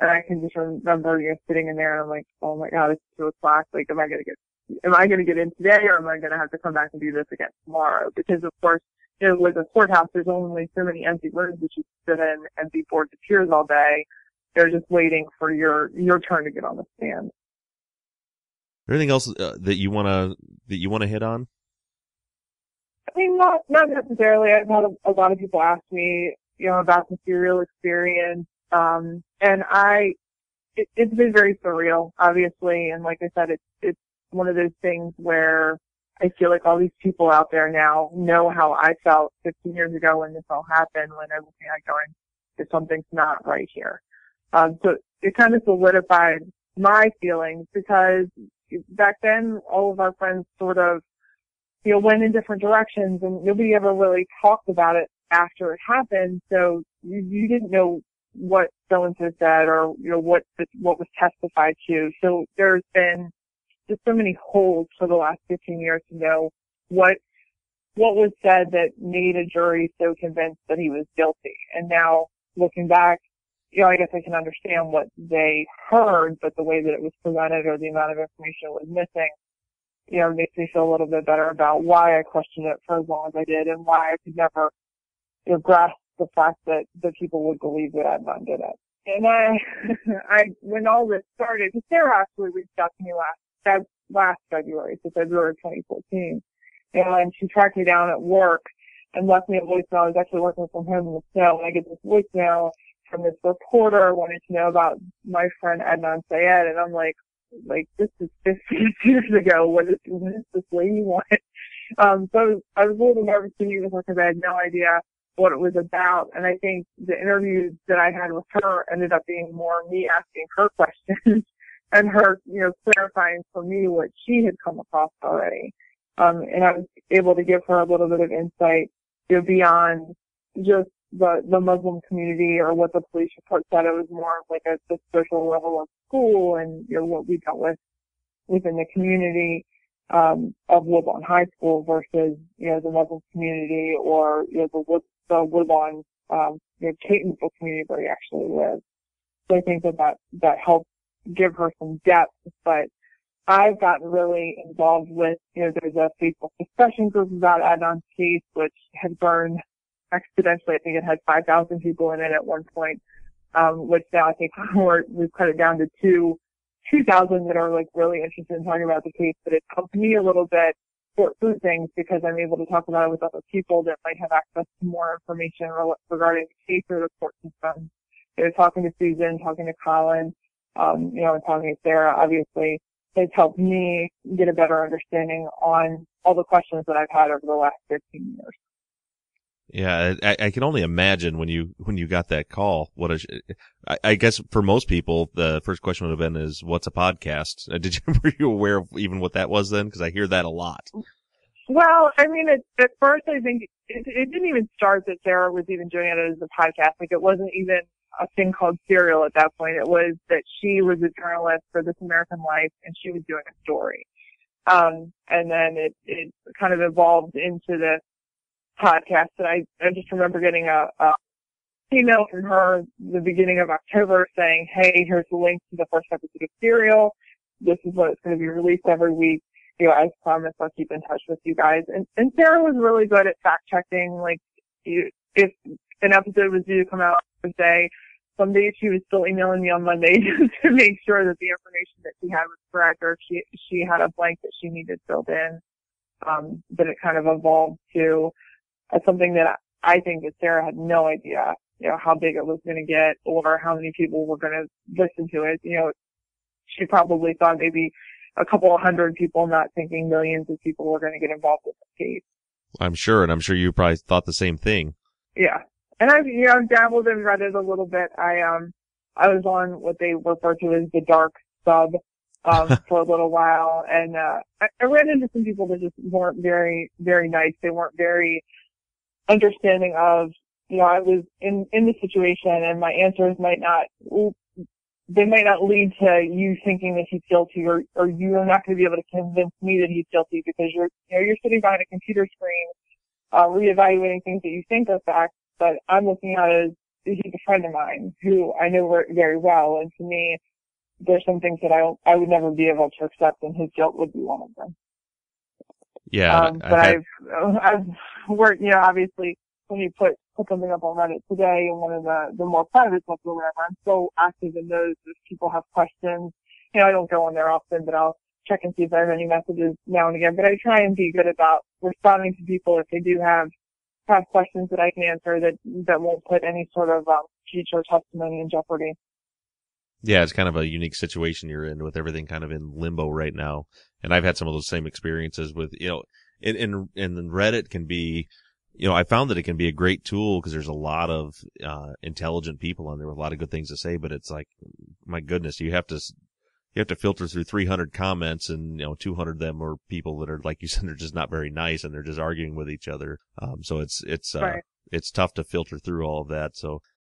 Speaker 2: And I can just remember, you know, sitting in there and I'm like, oh my God, it's two o'clock. Like, am I going to get, am I going to get in today or am I going to have to come back and do this again tomorrow? Because of course, you know, with a courthouse, there's only so many empty rooms that you sit in and be bored to tears all day. They're just waiting for your, your turn to get on the stand.
Speaker 1: Anything else uh, that you wanna that you wanna hit on?
Speaker 2: I mean, not not necessarily. I've had a, a lot of people ask me, you know, about the serial experience, um, and I, it, it's been very surreal, obviously, and like I said, it's it's one of those things where I feel like all these people out there now know how I felt 15 years ago when this all happened, when I'm looking at going, "There's something's not right here." Um, so it kind of solidified my feelings because back then all of our friends sort of you know, went in different directions and nobody ever really talked about it after it happened. So you, you didn't know what so and so said or, you know, what, what was testified to. So there's been just so many holes for the last 15 years to know what, what was said that made a jury so convinced that he was guilty. And now looking back, you know, I guess I can understand what they heard, but the way that it was presented or the amount of information was missing you know, makes me feel a little bit better about why I questioned it for as long as I did and why I could never, you know, grasp the fact that the people would believe that Adnan did it. And I, I when all this started, Sarah actually reached out to me last last February, so February 2014, and she tracked me down at work and left me a voicemail. I was actually working from home in the snow, and I get this voicemail from this reporter wanting to know about my friend Adnan Syed, and I'm like, like this is 15 years ago. What is, what is this lady want? Um, so I was a little nervous to meet with her because I had no idea what it was about. And I think the interviews that I had with her ended up being more me asking her questions and her, you know, clarifying for me what she had come across already. Um, and I was able to give her a little bit of insight, you know, beyond just the, the Muslim community or what the police report said. It was more like a, the social level of school and, you know, what we dealt with within the community, um, of Woodlawn High School versus, you know, the Muslim community or, you know, the, the Woodlawn, um, you know, Catonsville community where he actually lives. So I think that that, that helps give her some depth, but I've gotten really involved with, you know, there's a Facebook discussion group about Adnan's case, which has grown exponentially. I think it had 5,000 people in it at one point, um, which now I think we're, we've cut it down to two, 2,000 that are like really interested in talking about the case, but it's helped me a little bit through things because I'm able to talk about it with other people that might have access to more information regarding the case or the court system. You know, talking to Susan, talking to Colin, um, you know, and talking to Sarah, obviously, has helped me get a better understanding on all the questions that I've had over the last 15 years.
Speaker 1: Yeah, I, I, can only imagine when you when you got that call. What a, I, I guess for most people, the first question would have been, "Is what's a podcast?" Uh, did you were you aware of even what that was then? Because I hear that a lot.
Speaker 2: Well, I mean, it, at first, I think it, it didn't even start that Sarah was even doing it as a podcast. Like, it wasn't even a thing called Serial at that point. It was that she was a journalist for This American Life, and she was doing a story. Um, and then it it kind of evolved into this podcast and I, I just remember getting a, a email from her the beginning of October saying, Hey, here's the link to the first episode of Serial. This is what it's going to be released every week. You know, as promised, I'll keep in touch with you guys. And, and Sarah was really good at fact checking. Like, you, if an episode was due to come out Thursday, some days she was still emailing me on Monday just to make sure that the information that she had was correct or if she, she had a blank that she needed filled in. Um, but it kind of evolved to, that's something that I think that Sarah had no idea, you know, how big it was going to get or how many people were going to listen to it. You know, she probably thought maybe a couple of hundred people, not thinking millions of people were going to get involved with the case.
Speaker 1: I'm sure, and I'm sure you probably thought the same thing.
Speaker 2: Yeah, and I've you know I've dabbled in Reddit a little bit. I um I was on what they refer to as the dark sub um for a little while, and uh I, I ran into some people that just weren't very very nice. They weren't very understanding of, you know, I was in, in the situation and my answers might not, they might not lead to you thinking that he's guilty or, or you're not going to be able to convince me that he's guilty because you're, you know, you're sitting behind a computer screen, uh, reevaluating things that you think are facts, but I'm looking at it as he's a friend of mine who I know very well. And to me, there's some things that I, I would never be able to accept and his guilt would be one of them.
Speaker 1: Yeah,
Speaker 2: um, but I've, I've, I've worked, you know, obviously when you put put something up on Reddit today and one of the the more private ones or whatever, I'm so active in those. If people have questions, you know, I don't go on there often, but I'll check and see if I have any messages now and again. But I try and be good about responding to people if they do have have questions that I can answer that that won't put any sort of um, future testimony in jeopardy.
Speaker 1: Yeah, it's kind of a unique situation you're in with everything kind of in limbo right now. And I've had some of those same experiences with, you know, in, in, in Reddit can be, you know, I found that it can be a great tool because there's a lot of, uh, intelligent people on there with a lot of good things to say, but it's like, my goodness, you have to, you have to filter through 300 comments and, you know, 200 of them are people that are, like you said, they're just not very nice and they're just arguing with each other. Um, so it's, it's, uh, right. it's tough to filter through all of that. So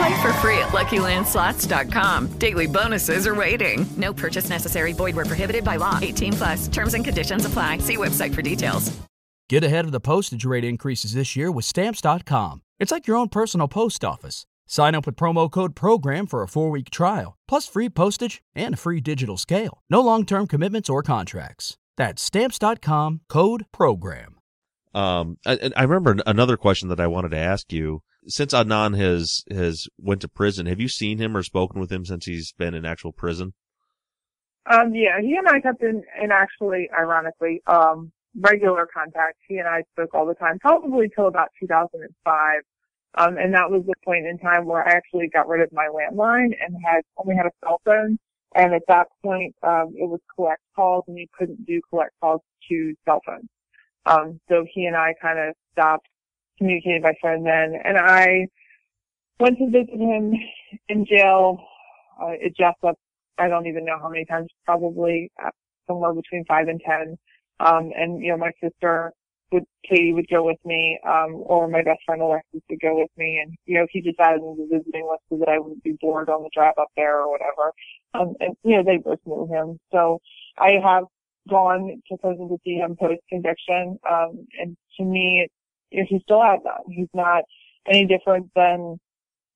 Speaker 4: Play for free at LuckyLandSlots.com. Daily bonuses are waiting. No purchase necessary. Void were prohibited by law. 18 plus. Terms and conditions apply. See website for details.
Speaker 5: Get ahead of the postage rate increases this year with Stamps.com. It's like your own personal post office. Sign up with promo code PROGRAM for a four-week trial, plus free postage and a free digital scale. No long-term commitments or contracts. That's Stamps.com. Code PROGRAM.
Speaker 1: Um, I, I remember another question that I wanted to ask you. Since Adnan has has went to prison, have you seen him or spoken with him since he's been in actual prison?
Speaker 2: Um, yeah, he and I kept in, in actually, ironically, um, regular contact. He and I spoke all the time, probably till about 2005. Um, and that was the point in time where I actually got rid of my landline and had only had a cell phone. And at that point, um, it was collect calls and you couldn't do collect calls to cell phones. Um, so he and I kind of stopped communicating by phone then. And I went to visit him in jail, uh, at Jessup. I don't even know how many times, probably uh, somewhere between five and ten. Um, and, you know, my sister would, Katie would go with me, um, or my best friend Alexis would go with me. And, you know, he just added to visiting list so that I wouldn't be bored on the drive up there or whatever. Um, and, you know, they both knew him. So I have gone to prison to see him post conviction. Um, and to me, you know, he still has that. He's not any different than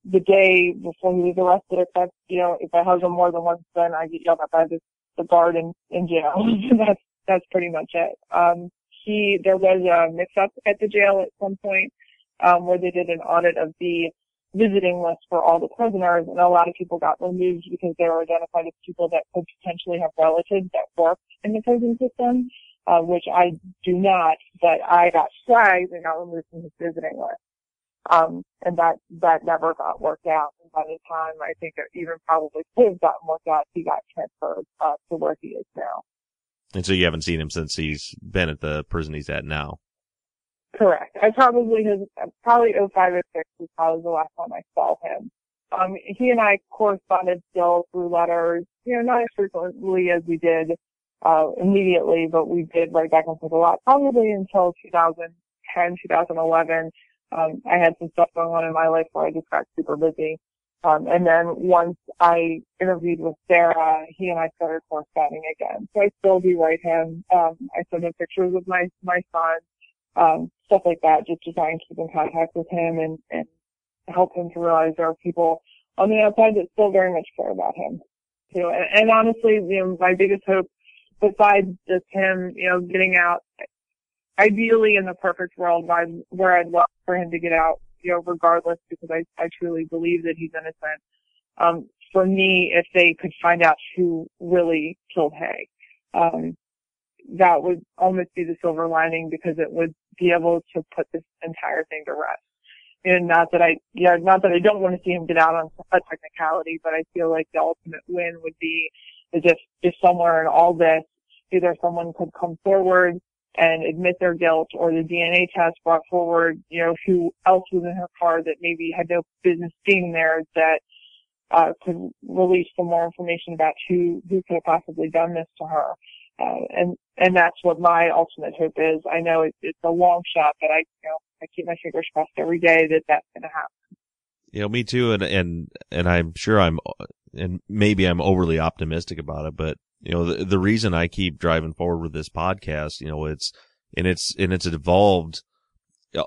Speaker 2: the day before he was arrested, except, you know, if I hug him more than once, then I get yelled at by the, the guard in, in jail. that's, that's pretty much it. Um, he, there was a mix up at the jail at some point, um, where they did an audit of the visiting list for all the prisoners and a lot of people got removed because they were identified as people that could potentially have relatives that worked in the prison system, uh, which I do not, but I got flagged and got removed from his visiting list. Um, and that, that never got worked out. And by the time I think it even probably could have gotten worked out, he got transferred, uh, to where he is now.
Speaker 1: And so you haven't seen him since he's been at the prison he's at now.
Speaker 2: Correct. I probably his probably 05 or 06 was probably the last time I saw him. Um, he and I corresponded still through letters, you know, not as frequently as we did, uh, immediately, but we did write back and forth a lot, probably until 2010, 2011. Um, I had some stuff going on in my life where I just got super busy. Um, and then once I interviewed with Sarah, he and I started corresponding again. So I still do write him. Um, I send him pictures of my, my son, um, stuff like that, just to try and keep in contact with him and, and help him to realize there are people on the outside that still very much care about him. You know, and, and honestly, you know, my biggest hope besides just him, you know, getting out, ideally in the perfect world where I'd love for him to get out you know, regardless, because I, I truly believe that he's innocent. Um, for me, if they could find out who really killed Hae, um, that would almost be the silver lining because it would be able to put this entire thing to rest. And not that I, yeah, not that I don't want to see him get out on a technicality, but I feel like the ultimate win would be if, if somewhere in all this, either someone could come forward and admit their guilt or the DNA test brought forward, you know, who else was in her car that maybe had no business being there that uh, could release some more information about who, who could have possibly done this to her. Uh, and, and that's what my ultimate hope is. I know it, it's a long shot, but I, you know, I keep my fingers crossed every day that that's going to happen.
Speaker 1: You know, me too. And, and, and I'm sure I'm, and maybe I'm overly optimistic about it, but you know, the, the reason I keep driving forward with this podcast, you know, it's, and it's, and it's evolved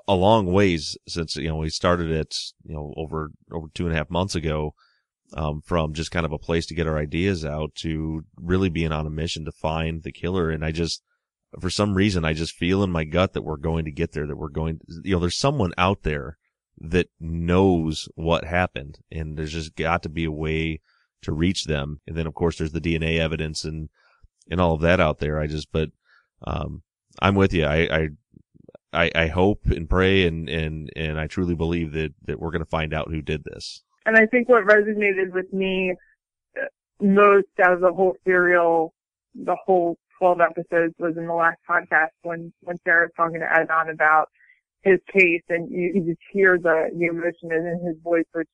Speaker 1: a long ways since, you know, we started it, you know, over, over two and a half months ago, um, from just kind of a place to get our ideas out to really being on a mission to find the killer. And I just, for some reason, I just feel in my gut that we're going to get there, that we're going, you know, there's someone out there that knows what happened and there's just got to be a way to reach them. And then of course there's the DNA evidence and, and all of that out there. I just, but, um, I'm with you. I, I, I, hope and pray and, and, and I truly believe that, that we're going to find out who did this.
Speaker 2: And I think what resonated with me uh, most out of the whole serial, the whole 12 episodes was in the last podcast when, when Sarah was talking to Adnan about his case and you, you just hear the, the emotion in his voice, which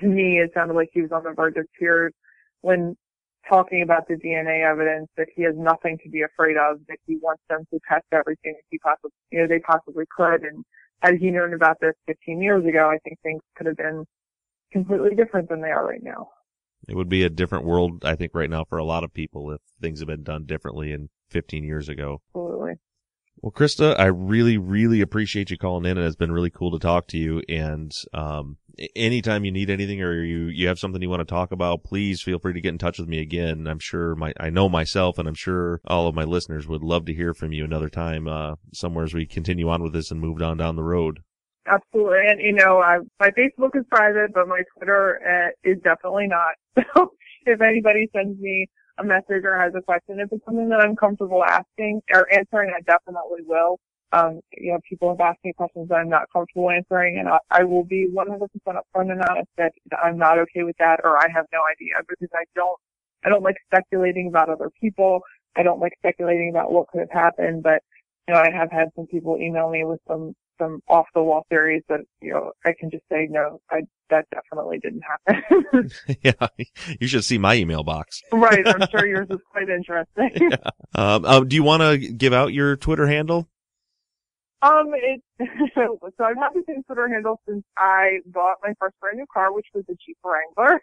Speaker 2: to me, it sounded like he was on the verge of tears when talking about the DNA evidence that he has nothing to be afraid of, that he wants them to test everything that he possibly, you know, they possibly could. And had he known about this 15 years ago, I think things could have been completely different than they are right now.
Speaker 1: It would be a different world, I think, right now for a lot of people if things had been done differently in 15 years ago.
Speaker 2: Absolutely.
Speaker 1: Well, Krista, I really, really appreciate you calling in, and it's been really cool to talk to you. And um, anytime you need anything or you you have something you want to talk about, please feel free to get in touch with me again. I'm sure my I know myself, and I'm sure all of my listeners would love to hear from you another time, uh, somewhere as we continue on with this and move on down the road.
Speaker 2: Absolutely, and you know, I, my Facebook is private, but my Twitter uh, is definitely not. So if anybody sends me a message or has a question, if it's something that I'm comfortable asking or answering, I definitely will. Um, you know, people have asked me questions that I'm not comfortable answering, and I, I will be 100% upfront and honest that I'm not okay with that, or I have no idea because I don't, I don't like speculating about other people. I don't like speculating about what could have happened, but you know, I have had some people email me with some some off the wall theories that you know I can just say no, I that definitely didn't happen.
Speaker 1: yeah, you should see my email box.
Speaker 2: right, I'm sure yours is quite interesting.
Speaker 1: yeah. um, uh, do you want to give out your Twitter handle?
Speaker 2: Um, it, so I've had the same Twitter handle since I bought my first brand new car, which was a Jeep Wrangler.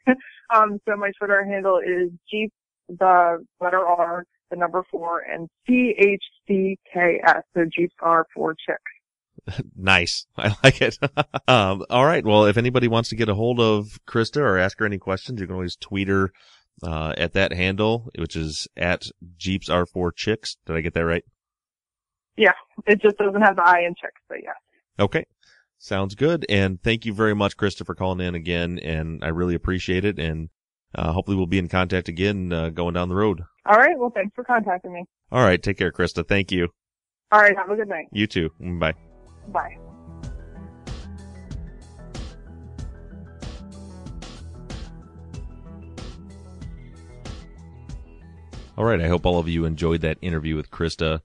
Speaker 2: um, so my Twitter handle is Jeep, the letter R, the number four, and C-H-C-K-S. So Jeeps are for chicks.
Speaker 1: nice. I like it. um, all right. Well, if anybody wants to get a hold of Krista or ask her any questions, you can always tweet her uh, at that handle, which is at Jeeps R4 Chicks. Did I get that right?
Speaker 2: Yeah. It just doesn't have the I in chicks, but yeah.
Speaker 1: Okay. Sounds good. And thank you very much, Krista, for calling in again. And I really appreciate it. And uh, hopefully we'll be in contact again uh, going down the road.
Speaker 2: All right. Well, thanks for contacting me.
Speaker 1: All right. Take care, Krista. Thank you.
Speaker 2: All right. Have a good night.
Speaker 1: You too. Bye.
Speaker 2: Bye.
Speaker 1: All right. I hope all of you enjoyed that interview with Krista.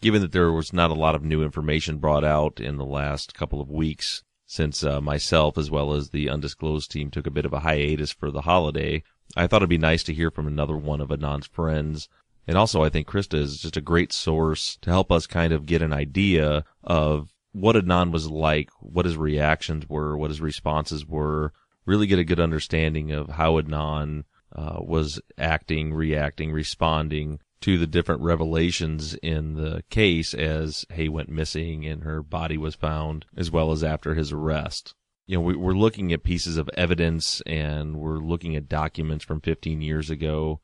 Speaker 1: Given that there was not a lot of new information brought out in the last couple of weeks, since uh, myself as well as the undisclosed team took a bit of a hiatus for the holiday, I thought it'd be nice to hear from another one of Adnan's friends. And also, I think Krista is just a great source to help us kind of get an idea of what Adnan was like, what his reactions were, what his responses were, really get a good understanding of how Adnan uh, was acting, reacting, responding to the different revelations in the case as Hae went missing and her body was found, as well as after his arrest. You know, we, we're looking at pieces of evidence and we're looking at documents from 15 years ago,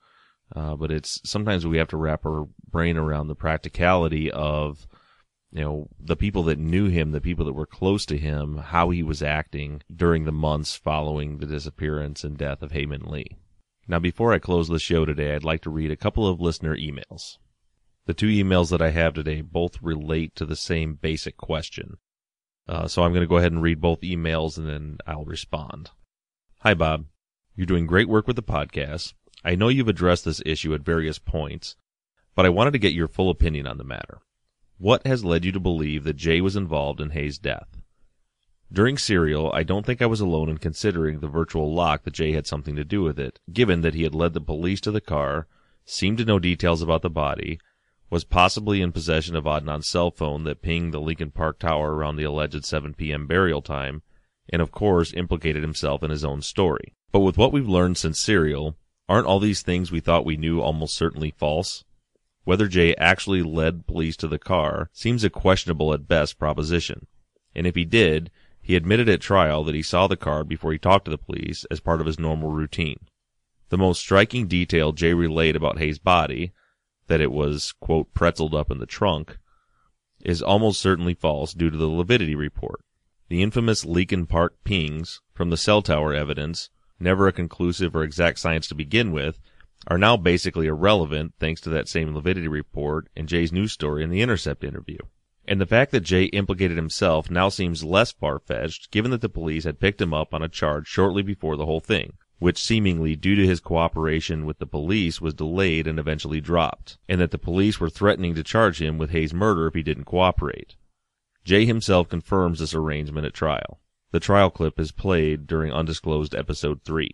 Speaker 1: uh, but it's sometimes we have to wrap our brain around the practicality of you know, the people that knew him, the people that were close to him, how he was acting during the months following the disappearance and death of Hae Min Lee. Now, before I close the show today, I'd like to read a couple of listener emails. The two emails that I have today both relate to the same basic question. Uh, so I'm going to go ahead and read both emails and then I'll respond. Hi, Bob. You're doing great work with the podcast. I know you've addressed this issue at various points, but I wanted to get your full opinion on the matter. What has led you to believe that Jay was involved in Hae's death? During Serial, I don't think I was alone in considering the virtual lock that Jay had something to do with it, given that he had led the police to the car, seemed to know details about the body, was possibly in possession of Adnan's cell phone that pinged the Lincoln Park Tower around the alleged 7 p.m. burial time, and of course implicated himself in his own story. But with what we've learned since Serial, aren't all these things we thought we knew almost certainly false? Whether Jay actually led police to the car seems a questionable at best proposition. And if he did, he admitted at trial that he saw the car before he talked to the police as part of his normal routine. The most striking detail Jay relayed about Hae's body, that it was, quote, pretzeled up in the trunk, is almost certainly false due to the Lividity report. The infamous Lincoln Park pings from the cell tower evidence, never a conclusive or exact science to begin with, are now basically irrelevant thanks to that same Lividity report and Jay's news story in the Intercept interview. And the fact that Jay implicated himself now seems less far-fetched given that the police had picked him up on a charge shortly before the whole thing, which seemingly due to his cooperation with the police was delayed and eventually dropped, and that the police were threatening to charge him with Hae's murder if he didn't cooperate. Jay himself confirms this arrangement at trial. The trial clip is played during undisclosed episode 3.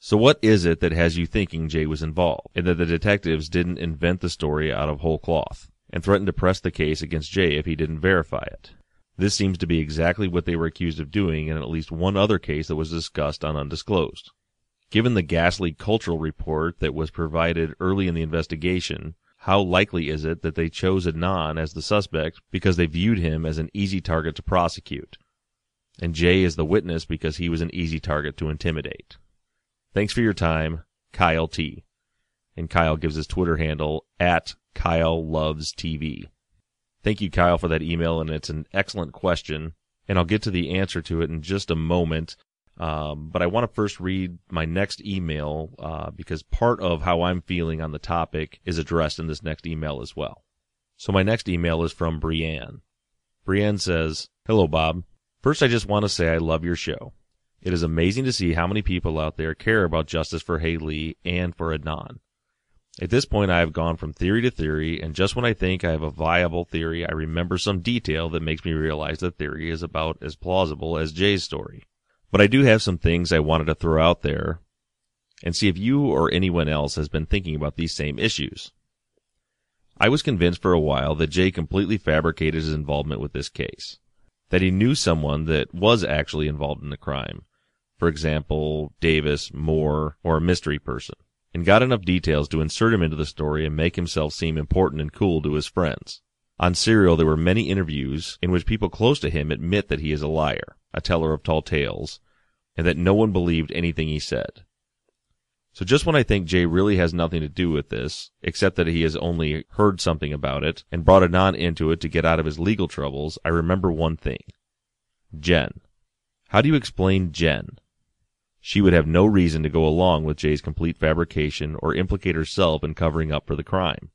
Speaker 1: So what is it that has you thinking Jay was involved, and that the detectives didn't invent the story out of whole cloth, and threatened to press the case against Jay if he didn't verify it? This seems to be exactly what they were accused of doing in at least one other case that was discussed on Undisclosed. Given the ghastly cultural report that was provided early in the investigation, how likely is it that they chose Adnan as the suspect because they viewed him as an easy target to prosecute? And Jay is the witness because he was an easy target to intimidate. Thanks for your time, Kyle T. And Kyle gives his Twitter handle at Kyle Loves TV. Thank you, Kyle, for that email, and it's an excellent question. And I'll get to the answer to it in just a moment. Um, but I want to first read my next email uh, because part of how I'm feeling on the topic is addressed in this next email as well. So my next email is from Brienne. Brienne says, Hello, Bob. First, I just want to say I love your show. It is amazing to see how many people out there care about justice for Hae Lee and for Adnan. At this point, I have gone from theory to theory, and just when I think I have a viable theory, I remember some detail that makes me realize the theory is about as plausible as Jay's story. But I do have some things I wanted to throw out there and see if you or anyone else has been thinking about these same issues. I was convinced for a while that Jay completely fabricated his involvement with this case, that he knew someone that was actually involved in the crime. For example, Davis, Moore, or a mystery person and got enough details to insert him into the story and make himself seem important and cool to his friends. On Serial, there were many interviews in which people close to him admit that he is a liar, a teller of tall tales, and that no one believed anything he said. So just when I think Jay really has nothing to do with this, except that he has only heard something about it and brought Adnan into it to get out of his legal troubles, I remember one thing. Jen. How do you explain Jen? She would have no reason to go along with Jay's complete fabrication or implicate herself in covering up for the crime.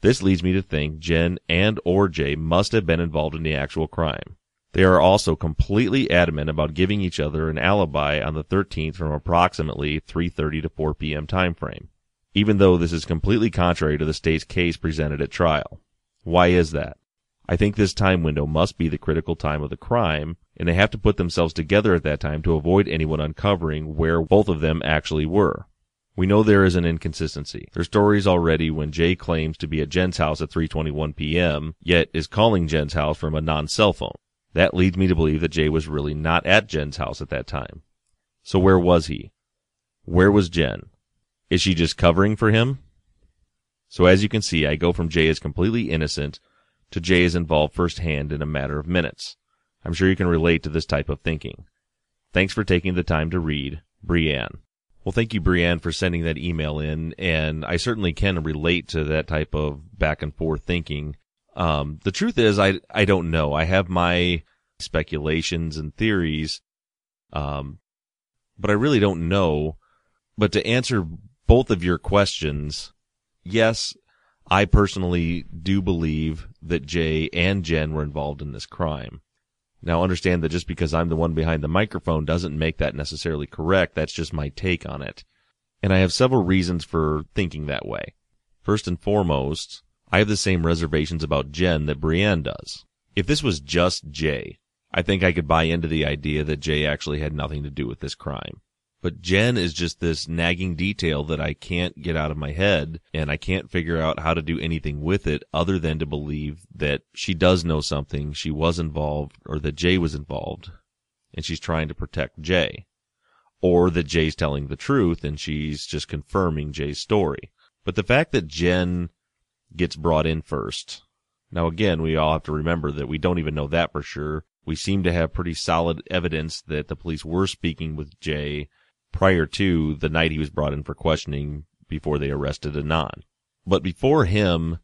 Speaker 1: This leads me to think Jen and or Jay must have been involved in the actual crime. They are also completely adamant about giving each other an alibi on the 13th from approximately 3:30 to 4 p.m. time frame, even though this is completely contrary to the state's case presented at trial. Why is that? I think this time window must be the critical time of the crime, and they have to put themselves together at that time to avoid anyone uncovering where both of them actually were. We know there is an inconsistency. There's stories already when Jay claims to be at Jen's house at 3:21 p.m., yet is calling Jen's house from a non-cell phone. That leads me to believe that Jay was really not at Jen's house at that time. So where was he? Where was Jen? Is she just covering for him? So as you can see, I go from Jay is completely innocent to Jay is involved firsthand in a matter of minutes. I'm sure you can relate to this type of thinking. Thanks for taking the time to read, Brienne. Well, thank you, Brienne, for sending that email in, and I certainly can relate to that type of back and forth thinking. Um, the truth is, I I don't know. I have my speculations and theories, um, but I really don't know. But to answer both of your questions, yes, I personally do believe that Jay and Jen were involved in this crime. Now understand that just because I'm the one behind the microphone doesn't make that necessarily correct. That's just my take on it. And I have several reasons for thinking that way. First and foremost, I have the same reservations about Jen that Brienne does. If this was just Jay, I think I could buy into the idea that Jay actually had nothing to do with this crime. But Jen is just this nagging detail that I can't get out of my head and I can't figure out how to do anything with it other than to believe that she does know something, she was involved, or that Jay was involved, and she's trying to protect Jay. Or that Jay's telling the truth and she's just confirming Jay's story. But the fact that Jen gets brought in first. Now again, we all have to remember that we don't even know that for sure. We seem to have pretty solid evidence that the police were speaking with Jay prior to the night he was brought in for questioning before they arrested Adnan. But before him,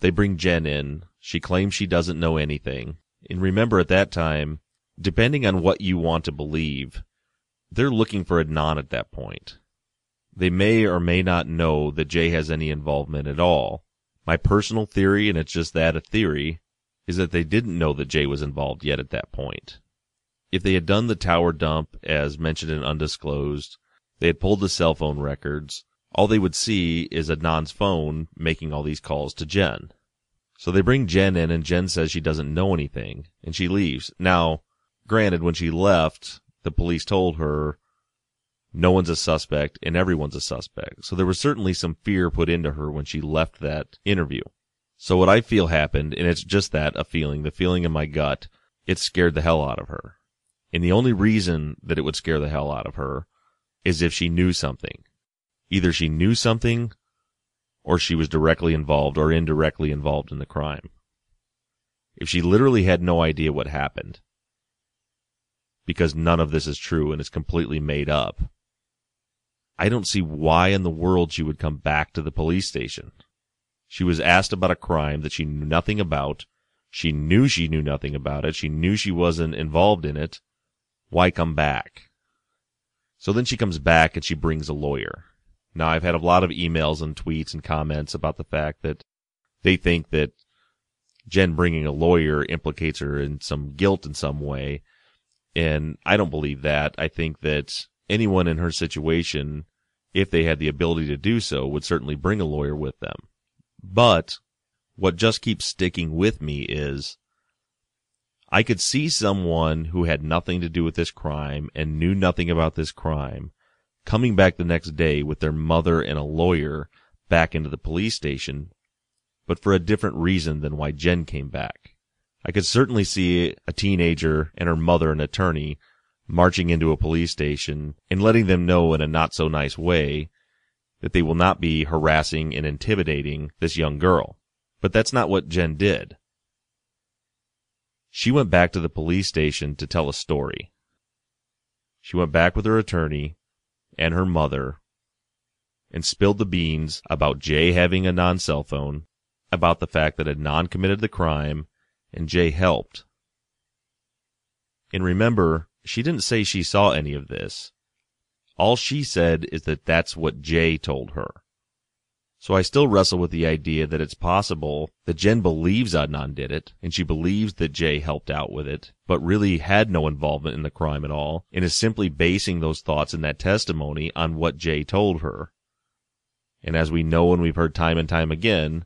Speaker 1: they bring Jen in. She claims she doesn't know anything. And remember at that time, depending on what you want to believe, they're looking for Adnan at that point. They may or may not know that Jay has any involvement at all. My personal theory, and it's just that a theory, is that they didn't know that Jay was involved yet at that point. If they had done the tower dump as mentioned in Undisclosed, they had pulled the cell phone records, all they would see is Adnan's phone making all these calls to Jen. So they bring Jen in and Jen says she doesn't know anything and she leaves. Now, granted, when she left, the police told her no one's a suspect and everyone's a suspect. So there was certainly some fear put into her when she left that interview. So what I feel happened, and it's just that, a feeling, the feeling in my gut, it scared the hell out of her. And the only reason that it would scare the hell out of her is if she knew something. Either she knew something or she was directly involved or indirectly involved in the crime. If she literally had no idea what happened, because none of this is true and it's completely made up, I don't see why in the world she would come back to the police station. She was asked about a crime that she knew nothing about. She knew she knew nothing about it. She knew she wasn't involved in it. Why come back? So then she comes back and she brings a lawyer. Now I've had a lot of emails and tweets and comments about the fact that they think that Jen bringing a lawyer implicates her in some guilt in some way. And I don't believe that. I think that anyone in her situation, if they had the ability to do so, would certainly bring a lawyer with them. But what just keeps sticking with me is I could see someone who had nothing to do with this crime and knew nothing about this crime coming back the next day with their mother and a lawyer back into the police station, but for a different reason than why Jen came back. I could certainly see a teenager and her mother, an attorney, marching into a police station and letting them know in a not so nice way that they will not be harassing and intimidating this young girl. But that's not what Jen did. She went back to the police station to tell a story. She went back with her attorney and her mother and spilled the beans about Jay having a non cell phone, about the fact that Adnan committed the crime and Jay helped. And remember, she didn't say she saw any of this. All she said is that that's what Jay told her. So I still wrestle with the idea that it's possible that Jen believes Adnan did it, and she believes that Jay helped out with it, but really had no involvement in the crime at all, and is simply basing those thoughts in that testimony on what Jay told her. And as we know and we've heard time and time again,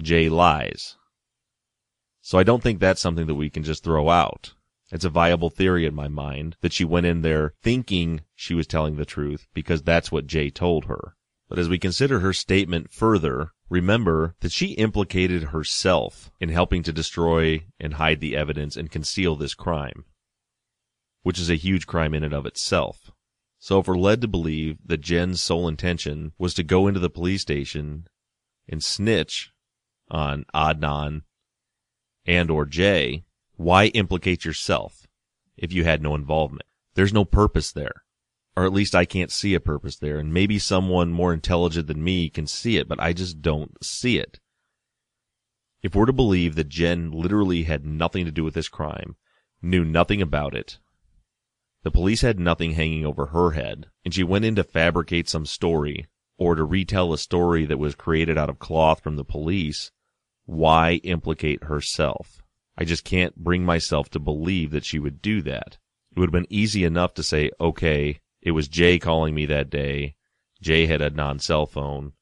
Speaker 1: Jay lies. So I don't think that's something that we can just throw out. It's a viable theory in my mind that she went in there thinking she was telling the truth because that's what Jay told her. But as we consider her statement further, remember that she implicated herself in helping to destroy and hide the evidence and conceal this crime, which is a huge crime in and of itself. So if we're led to believe that Jen's sole intention was to go into the police station and snitch on Adnan and or Jay, why implicate yourself if you had no involvement? There's no purpose there. Or at least I can't see a purpose there. And maybe someone more intelligent than me can see it, but I just don't see it. If we're to believe that Jen literally had nothing to do with this crime, knew nothing about it, the police had nothing hanging over her head, and she went in to fabricate some story, or to retell a story that was created out of cloth from the police, why implicate herself? I just can't bring myself to believe that she would do that. It would have been easy enough to say, okay, it was Jay calling me that day. Jay had a non-cell phone.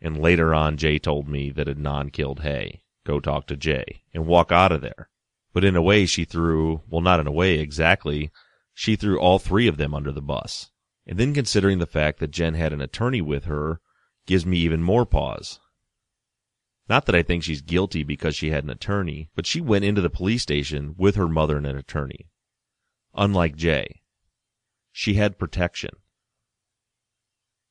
Speaker 1: And later on, Jay told me that Adnan killed Hae. Go talk to Jay and walk out of there. But in a way, she threw, well, not in a way exactly, she threw all three of them under the bus. And then considering the fact that Jen had an attorney with her gives me even more pause. Not that I think she's guilty because she had an attorney, but she went into the police station with her mother and an attorney. Unlike Jay. She had protection.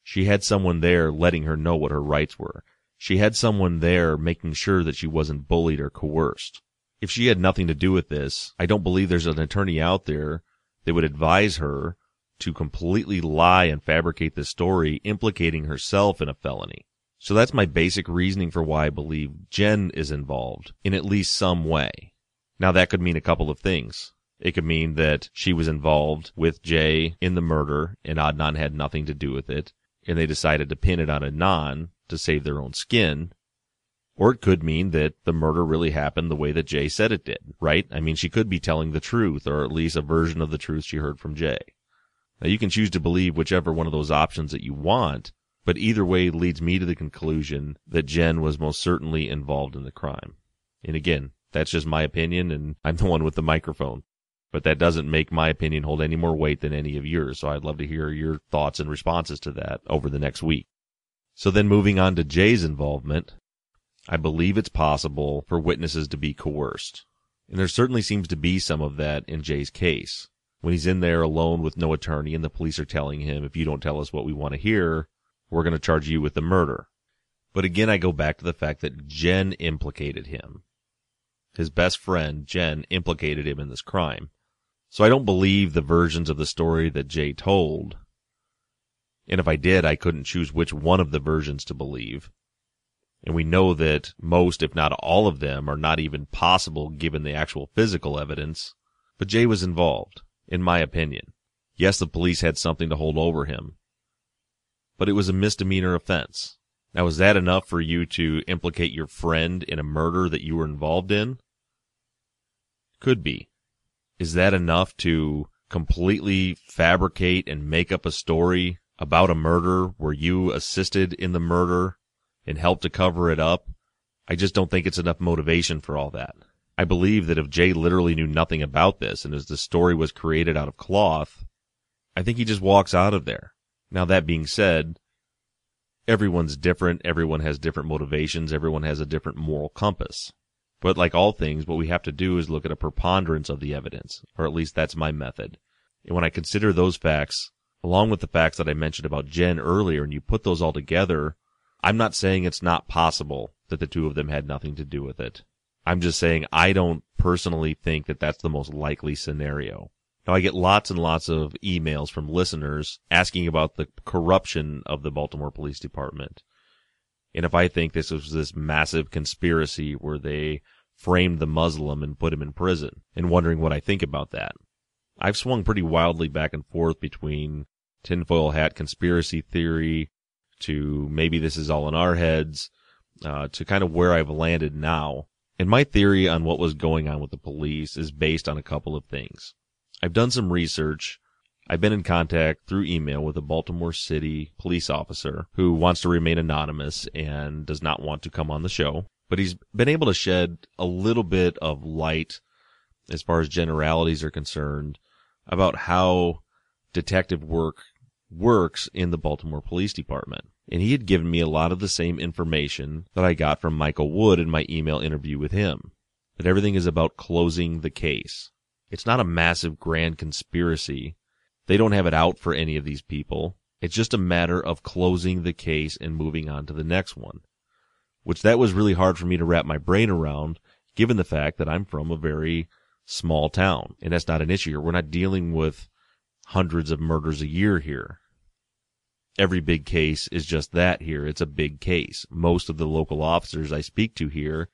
Speaker 1: She had someone there letting her know what her rights were. She had someone there making sure that she wasn't bullied or coerced. If she had nothing to do with this, I don't believe there's an attorney out there that would advise her to completely lie and fabricate this story implicating herself in a felony. So that's my basic reasoning for why I believe Jen is involved in at least some way. Now that could mean a couple of things. It could mean that she was involved with Jay in the murder and Adnan had nothing to do with it, and they decided to pin it on Adnan to save their own skin. Or it could mean that the murder really happened the way that Jay said it did, right? I mean, she could be telling the truth, or at least a version of the truth she heard from Jay. Now you can choose to believe whichever one of those options that you want, but either way leads me to the conclusion that Jen was most certainly involved in the crime. And again, that's just my opinion and I'm the one with the microphone. But that doesn't make my opinion hold any more weight than any of yours. So I'd love to hear your thoughts and responses to that over the next week. So then moving on to Jay's involvement, I believe it's possible for witnesses to be coerced. And there certainly seems to be some of that in Jay's case. When he's in there alone with no attorney and the police are telling him, if you don't tell us what we want to hear, we're going to charge you with the murder. But again, I go back to the fact that Jen implicated him. His best friend, Jen, implicated him in this crime. So I don't believe the versions of the story that Jay told. And if I did, I couldn't choose which one of the versions to believe. And we know that most, if not all of them, are not even possible given the actual physical evidence. But Jay was involved, in my opinion. Yes, the police had something to hold over him. But it was a misdemeanor offense. Now, is that enough for you to implicate your friend in a murder that you were involved in? Could be. Is that enough to completely fabricate and make up a story about a murder where you assisted in the murder and helped to cover it up? I just don't think it's enough motivation for all that. I believe that if Jay literally knew nothing about this and as the story was created out of cloth, I think he just walks out of there. Now that being said, everyone's different. Everyone has different motivations. Everyone has a different moral compass. But like all things, what we have to do is look at a preponderance of the evidence, or at least that's my method. And when I consider those facts, along with the facts that I mentioned about Jen earlier, and you put those all together, I'm not saying it's not possible that the two of them had nothing to do with it. I'm just saying I don't personally think that that's the most likely scenario. Now I get lots and lots of emails from listeners asking about the corruption of the Baltimore Police Department. And if I think this was this massive conspiracy where they framed the Muslim and put him in prison and wondering what I think about that. I've swung pretty wildly back and forth between tinfoil hat conspiracy theory to maybe this is all in our heads, uh, to kind of where I've landed now. And my theory on what was going on with the police is based on a couple of things. I've done some research. I've been in contact through email with a Baltimore City police officer who wants to remain anonymous and does not want to come on the show, but he's been able to shed a little bit of light as far as generalities are concerned about how detective work works in the Baltimore Police Department. And he had given me a lot of the same information that I got from Michael Wood in my email interview with him. That everything is about closing the case. It's not a massive grand conspiracy. They don't have it out for any of these people. It's just a matter of closing the case and moving on to the next one. Which that was really hard for me to wrap my brain around, given the fact that I'm from a very small town. And that's not an issue here. We're not dealing with hundreds of murders a year here. Every big case is just that here. It's a big case. Most of the local officers I speak to here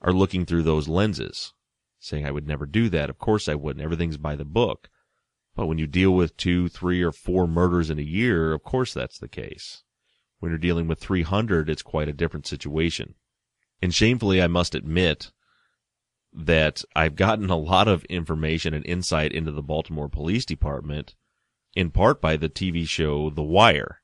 Speaker 1: are looking through those lenses saying I would never do that. Of course I wouldn't. Everything's by the book. But when you deal with two, three, or four murders in a year, of course that's the case. When you're dealing with 300, it's quite a different situation. And shamefully, I must admit that I've gotten a lot of information and insight into the Baltimore Police Department, in part by the TV show The Wire.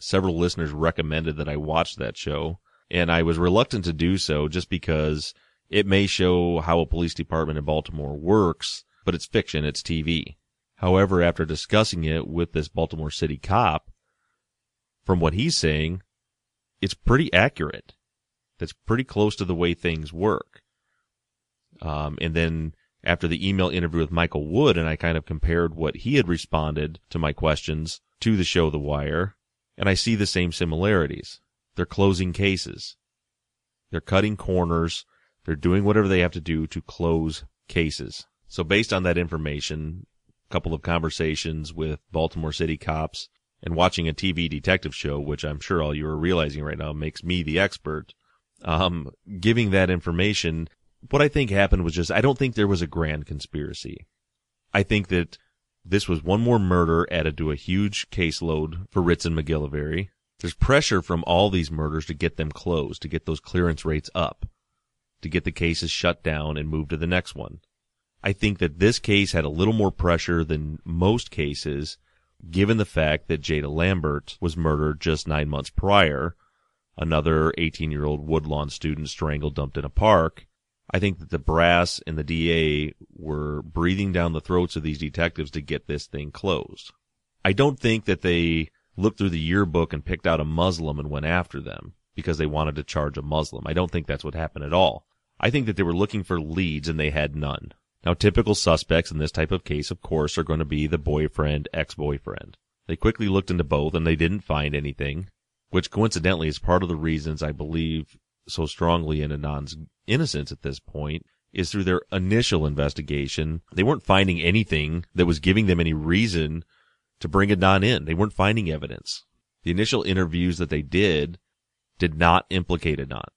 Speaker 1: Several listeners recommended that I watch that show, and I was reluctant to do so just because it may show how a police department in Baltimore works, but it's fiction, it's TV. However, after discussing it with this Baltimore City cop, from what he's saying, it's pretty accurate. That's pretty close to the way things work. Um, and then after the email interview with Michael Wood, and I kind of compared what he had responded to my questions to the show The Wire, and I see the same similarities. They're closing cases. They're cutting corners they're doing whatever they have to do to close cases. So based on that information, couple of conversations with Baltimore City cops and watching a TV detective show, which I'm sure all you are realizing right now makes me the expert, um, giving that information, what I think happened was just, I don't think there was a grand conspiracy. I think that this was one more murder added to a huge caseload for Ritz and MacGillivary. There's pressure from all these murders to get them closed, to get those clearance rates up to get the cases shut down and move to the next one. I think that this case had a little more pressure than most cases, given the fact that Jada Lambert was murdered just nine months prior, another 18 year old Woodlawn student strangled dumped in a park. I think that the brass and the DA were breathing down the throats of these detectives to get this thing closed. I don't think that they looked through the yearbook and picked out a Muslim and went after them because they wanted to charge a Muslim. I don't think that's what happened at all. I think that they were looking for leads and they had none. Now, typical suspects in this type of case, of course, are going to be the boyfriend, ex-boyfriend. They quickly looked into both and they didn't find anything, which coincidentally is part of the reasons I believe so strongly in Adnan's innocence at this point is through their initial investigation. They weren't finding anything that was giving them any reason to bring Adnan in. They weren't finding evidence. The initial interviews that they did did not implicate Adnan.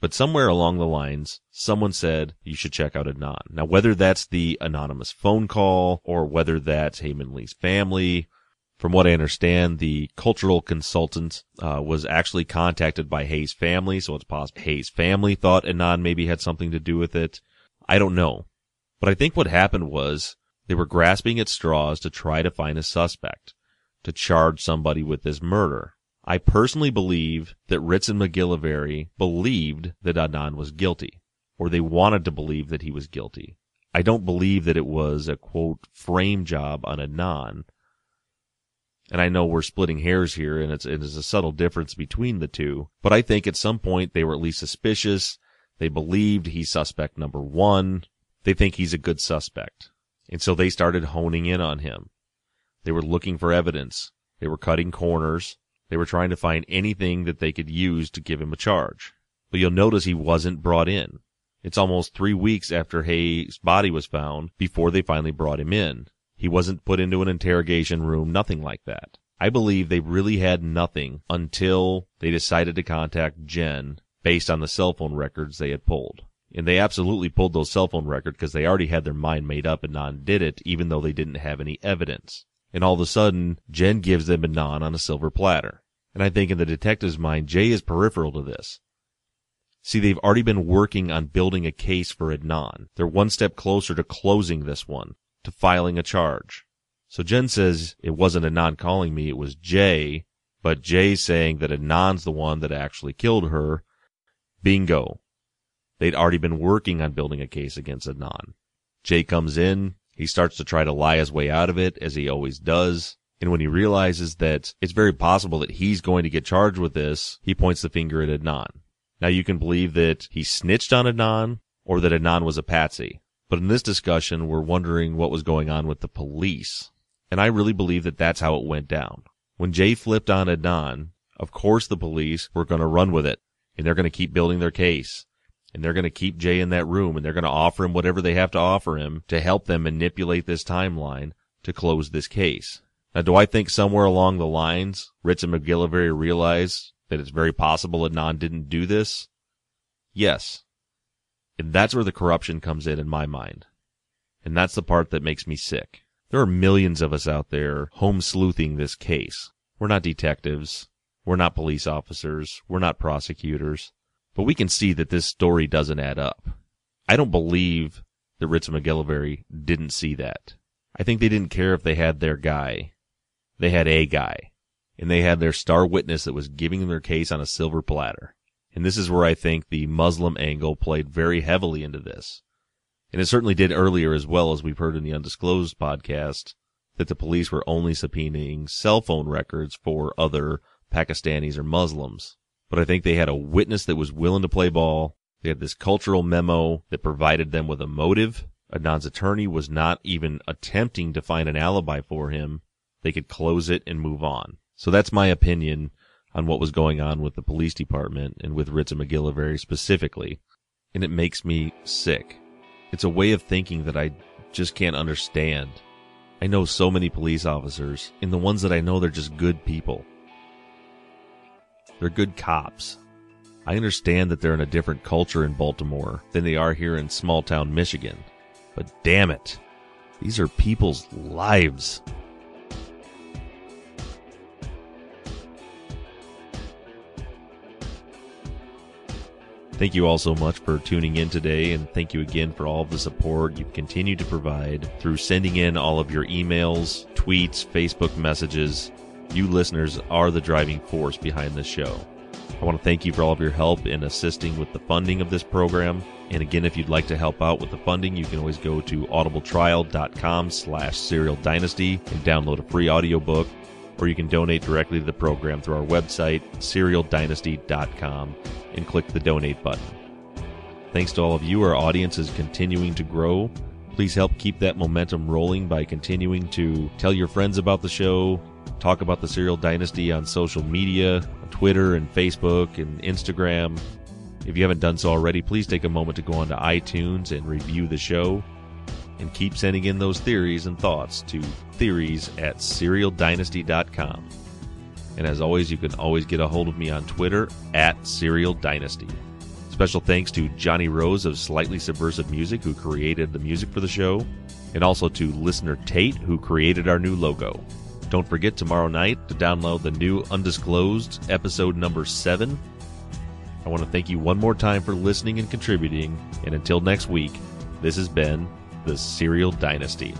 Speaker 1: But somewhere along the lines, someone said you should check out Adnan. Now, whether that's the anonymous phone call or whether that's Hae-Min Lee's family, from what I understand, the cultural consultant uh, was actually contacted by Hae's family, so it's possible Hae's family thought Adnan maybe had something to do with it. I don't know. But I think what happened was they were grasping at straws to try to find a suspect, to charge somebody with this murder. I personally believe that Ritz and MacGillivary believed that Adnan was guilty, or they wanted to believe that he was guilty. I don't believe that it was a quote frame job on Adnan. And I know we're splitting hairs here and it's, it is a subtle difference between the two, but I think at some point they were at least suspicious. They believed he's suspect number one. They think he's a good suspect. And so they started honing in on him. They were looking for evidence. They were cutting corners. They were trying to find anything that they could use to give him a charge. But you'll notice he wasn't brought in. It's almost three weeks after Hae's body was found before they finally brought him in. He wasn't put into an interrogation room, nothing like that. I believe they really had nothing until they decided to contact Jen based on the cell phone records they had pulled. And they absolutely pulled those cell phone records because they already had their mind made up Adnan did it, even though they didn't have any evidence. And all of a sudden, Jen gives them a Adnan on a silver platter. And I think in the detective's mind, Jay is peripheral to this. See, they've already been working on building a case for Adnan. They're one step closer to closing this one, to filing a charge. So Jen says it wasn't Adnan calling me, it was Jay, but Jay saying that Adnan's the one that actually killed her. Bingo. They'd already been working on building a case against Adnan. Jay comes in. He starts to try to lie his way out of it, as he always does. And when he realizes that it's very possible that he's going to get charged with this, he points the finger at Adnan. Now you can believe that he snitched on Adnan or that Adnan was a patsy. But in this discussion, we're wondering what was going on with the police. And I really believe that that's how it went down. When Jay flipped on Adnan, of course the police were going to run with it and they're going to keep building their case and they're going to keep Jay in that room and they're going to offer him whatever they have to offer him to help them manipulate this timeline to close this case. Now, do I think somewhere along the lines, Ritz and MacGillivary realize that it's very possible Adnan didn't do this? Yes. And that's where the corruption comes in in my mind. And that's the part that makes me sick. There are millions of us out there home sleuthing this case. We're not detectives. We're not police officers. We're not prosecutors. But we can see that this story doesn't add up. I don't believe that Ritz and MacGillivary didn't see that. I think they didn't care if they had their guy. They had a guy. And they had their star witness that was giving them their case on a silver platter. And this is where I think the Muslim angle played very heavily into this. And it certainly did earlier as well as we've heard in the Undisclosed podcast that the police were only subpoenaing cell phone records for other Pakistanis or Muslims but I think they had a witness that was willing to play ball. They had this cultural memo that provided them with a motive. Adnan's attorney was not even attempting to find an alibi for him. They could close it and move on. So that's my opinion on what was going on with the police department and with Ritz and MacGillivary specifically. And it makes me sick. It's a way of thinking that I just can't understand. I know so many police officers, and the ones that I know, they're just good people. They're good cops. I understand that they're in a different culture in Baltimore than they are here in small town Michigan. But damn it, these are people's lives. Thank you all so much for tuning in today, and thank you again for all of the support you continue to provide through sending in all of your emails, tweets, Facebook messages, you listeners are the driving force behind this show. I want to thank you for all of your help in assisting with the funding of this program. And again, if you'd like to help out with the funding, you can always go to audibletrial.com slash serial dynasty and download a free audiobook. or you can donate directly to the program through our website, serialdynasty.com, and click the donate button. Thanks to all of you, our audience is continuing to grow. Please help keep that momentum rolling by continuing to tell your friends about the show, talk about the Serial Dynasty on social media, Twitter and Facebook and Instagram. If you haven't done so already, please take a moment to go onto iTunes and review the show. And keep sending in those theories and thoughts to theories at serialdynasty.com. And as always, you can always get a hold of me on Twitter at Serial Dynasty. Special thanks to Johnny Rose of Slightly Subversive Music, who created the music for the show, and also to listener Tate, who created our new logo. Don't forget tomorrow night to download the new Undisclosed episode number 7. I want to thank you one more time for listening and contributing, and until next week, this has been the Serial Dynasty.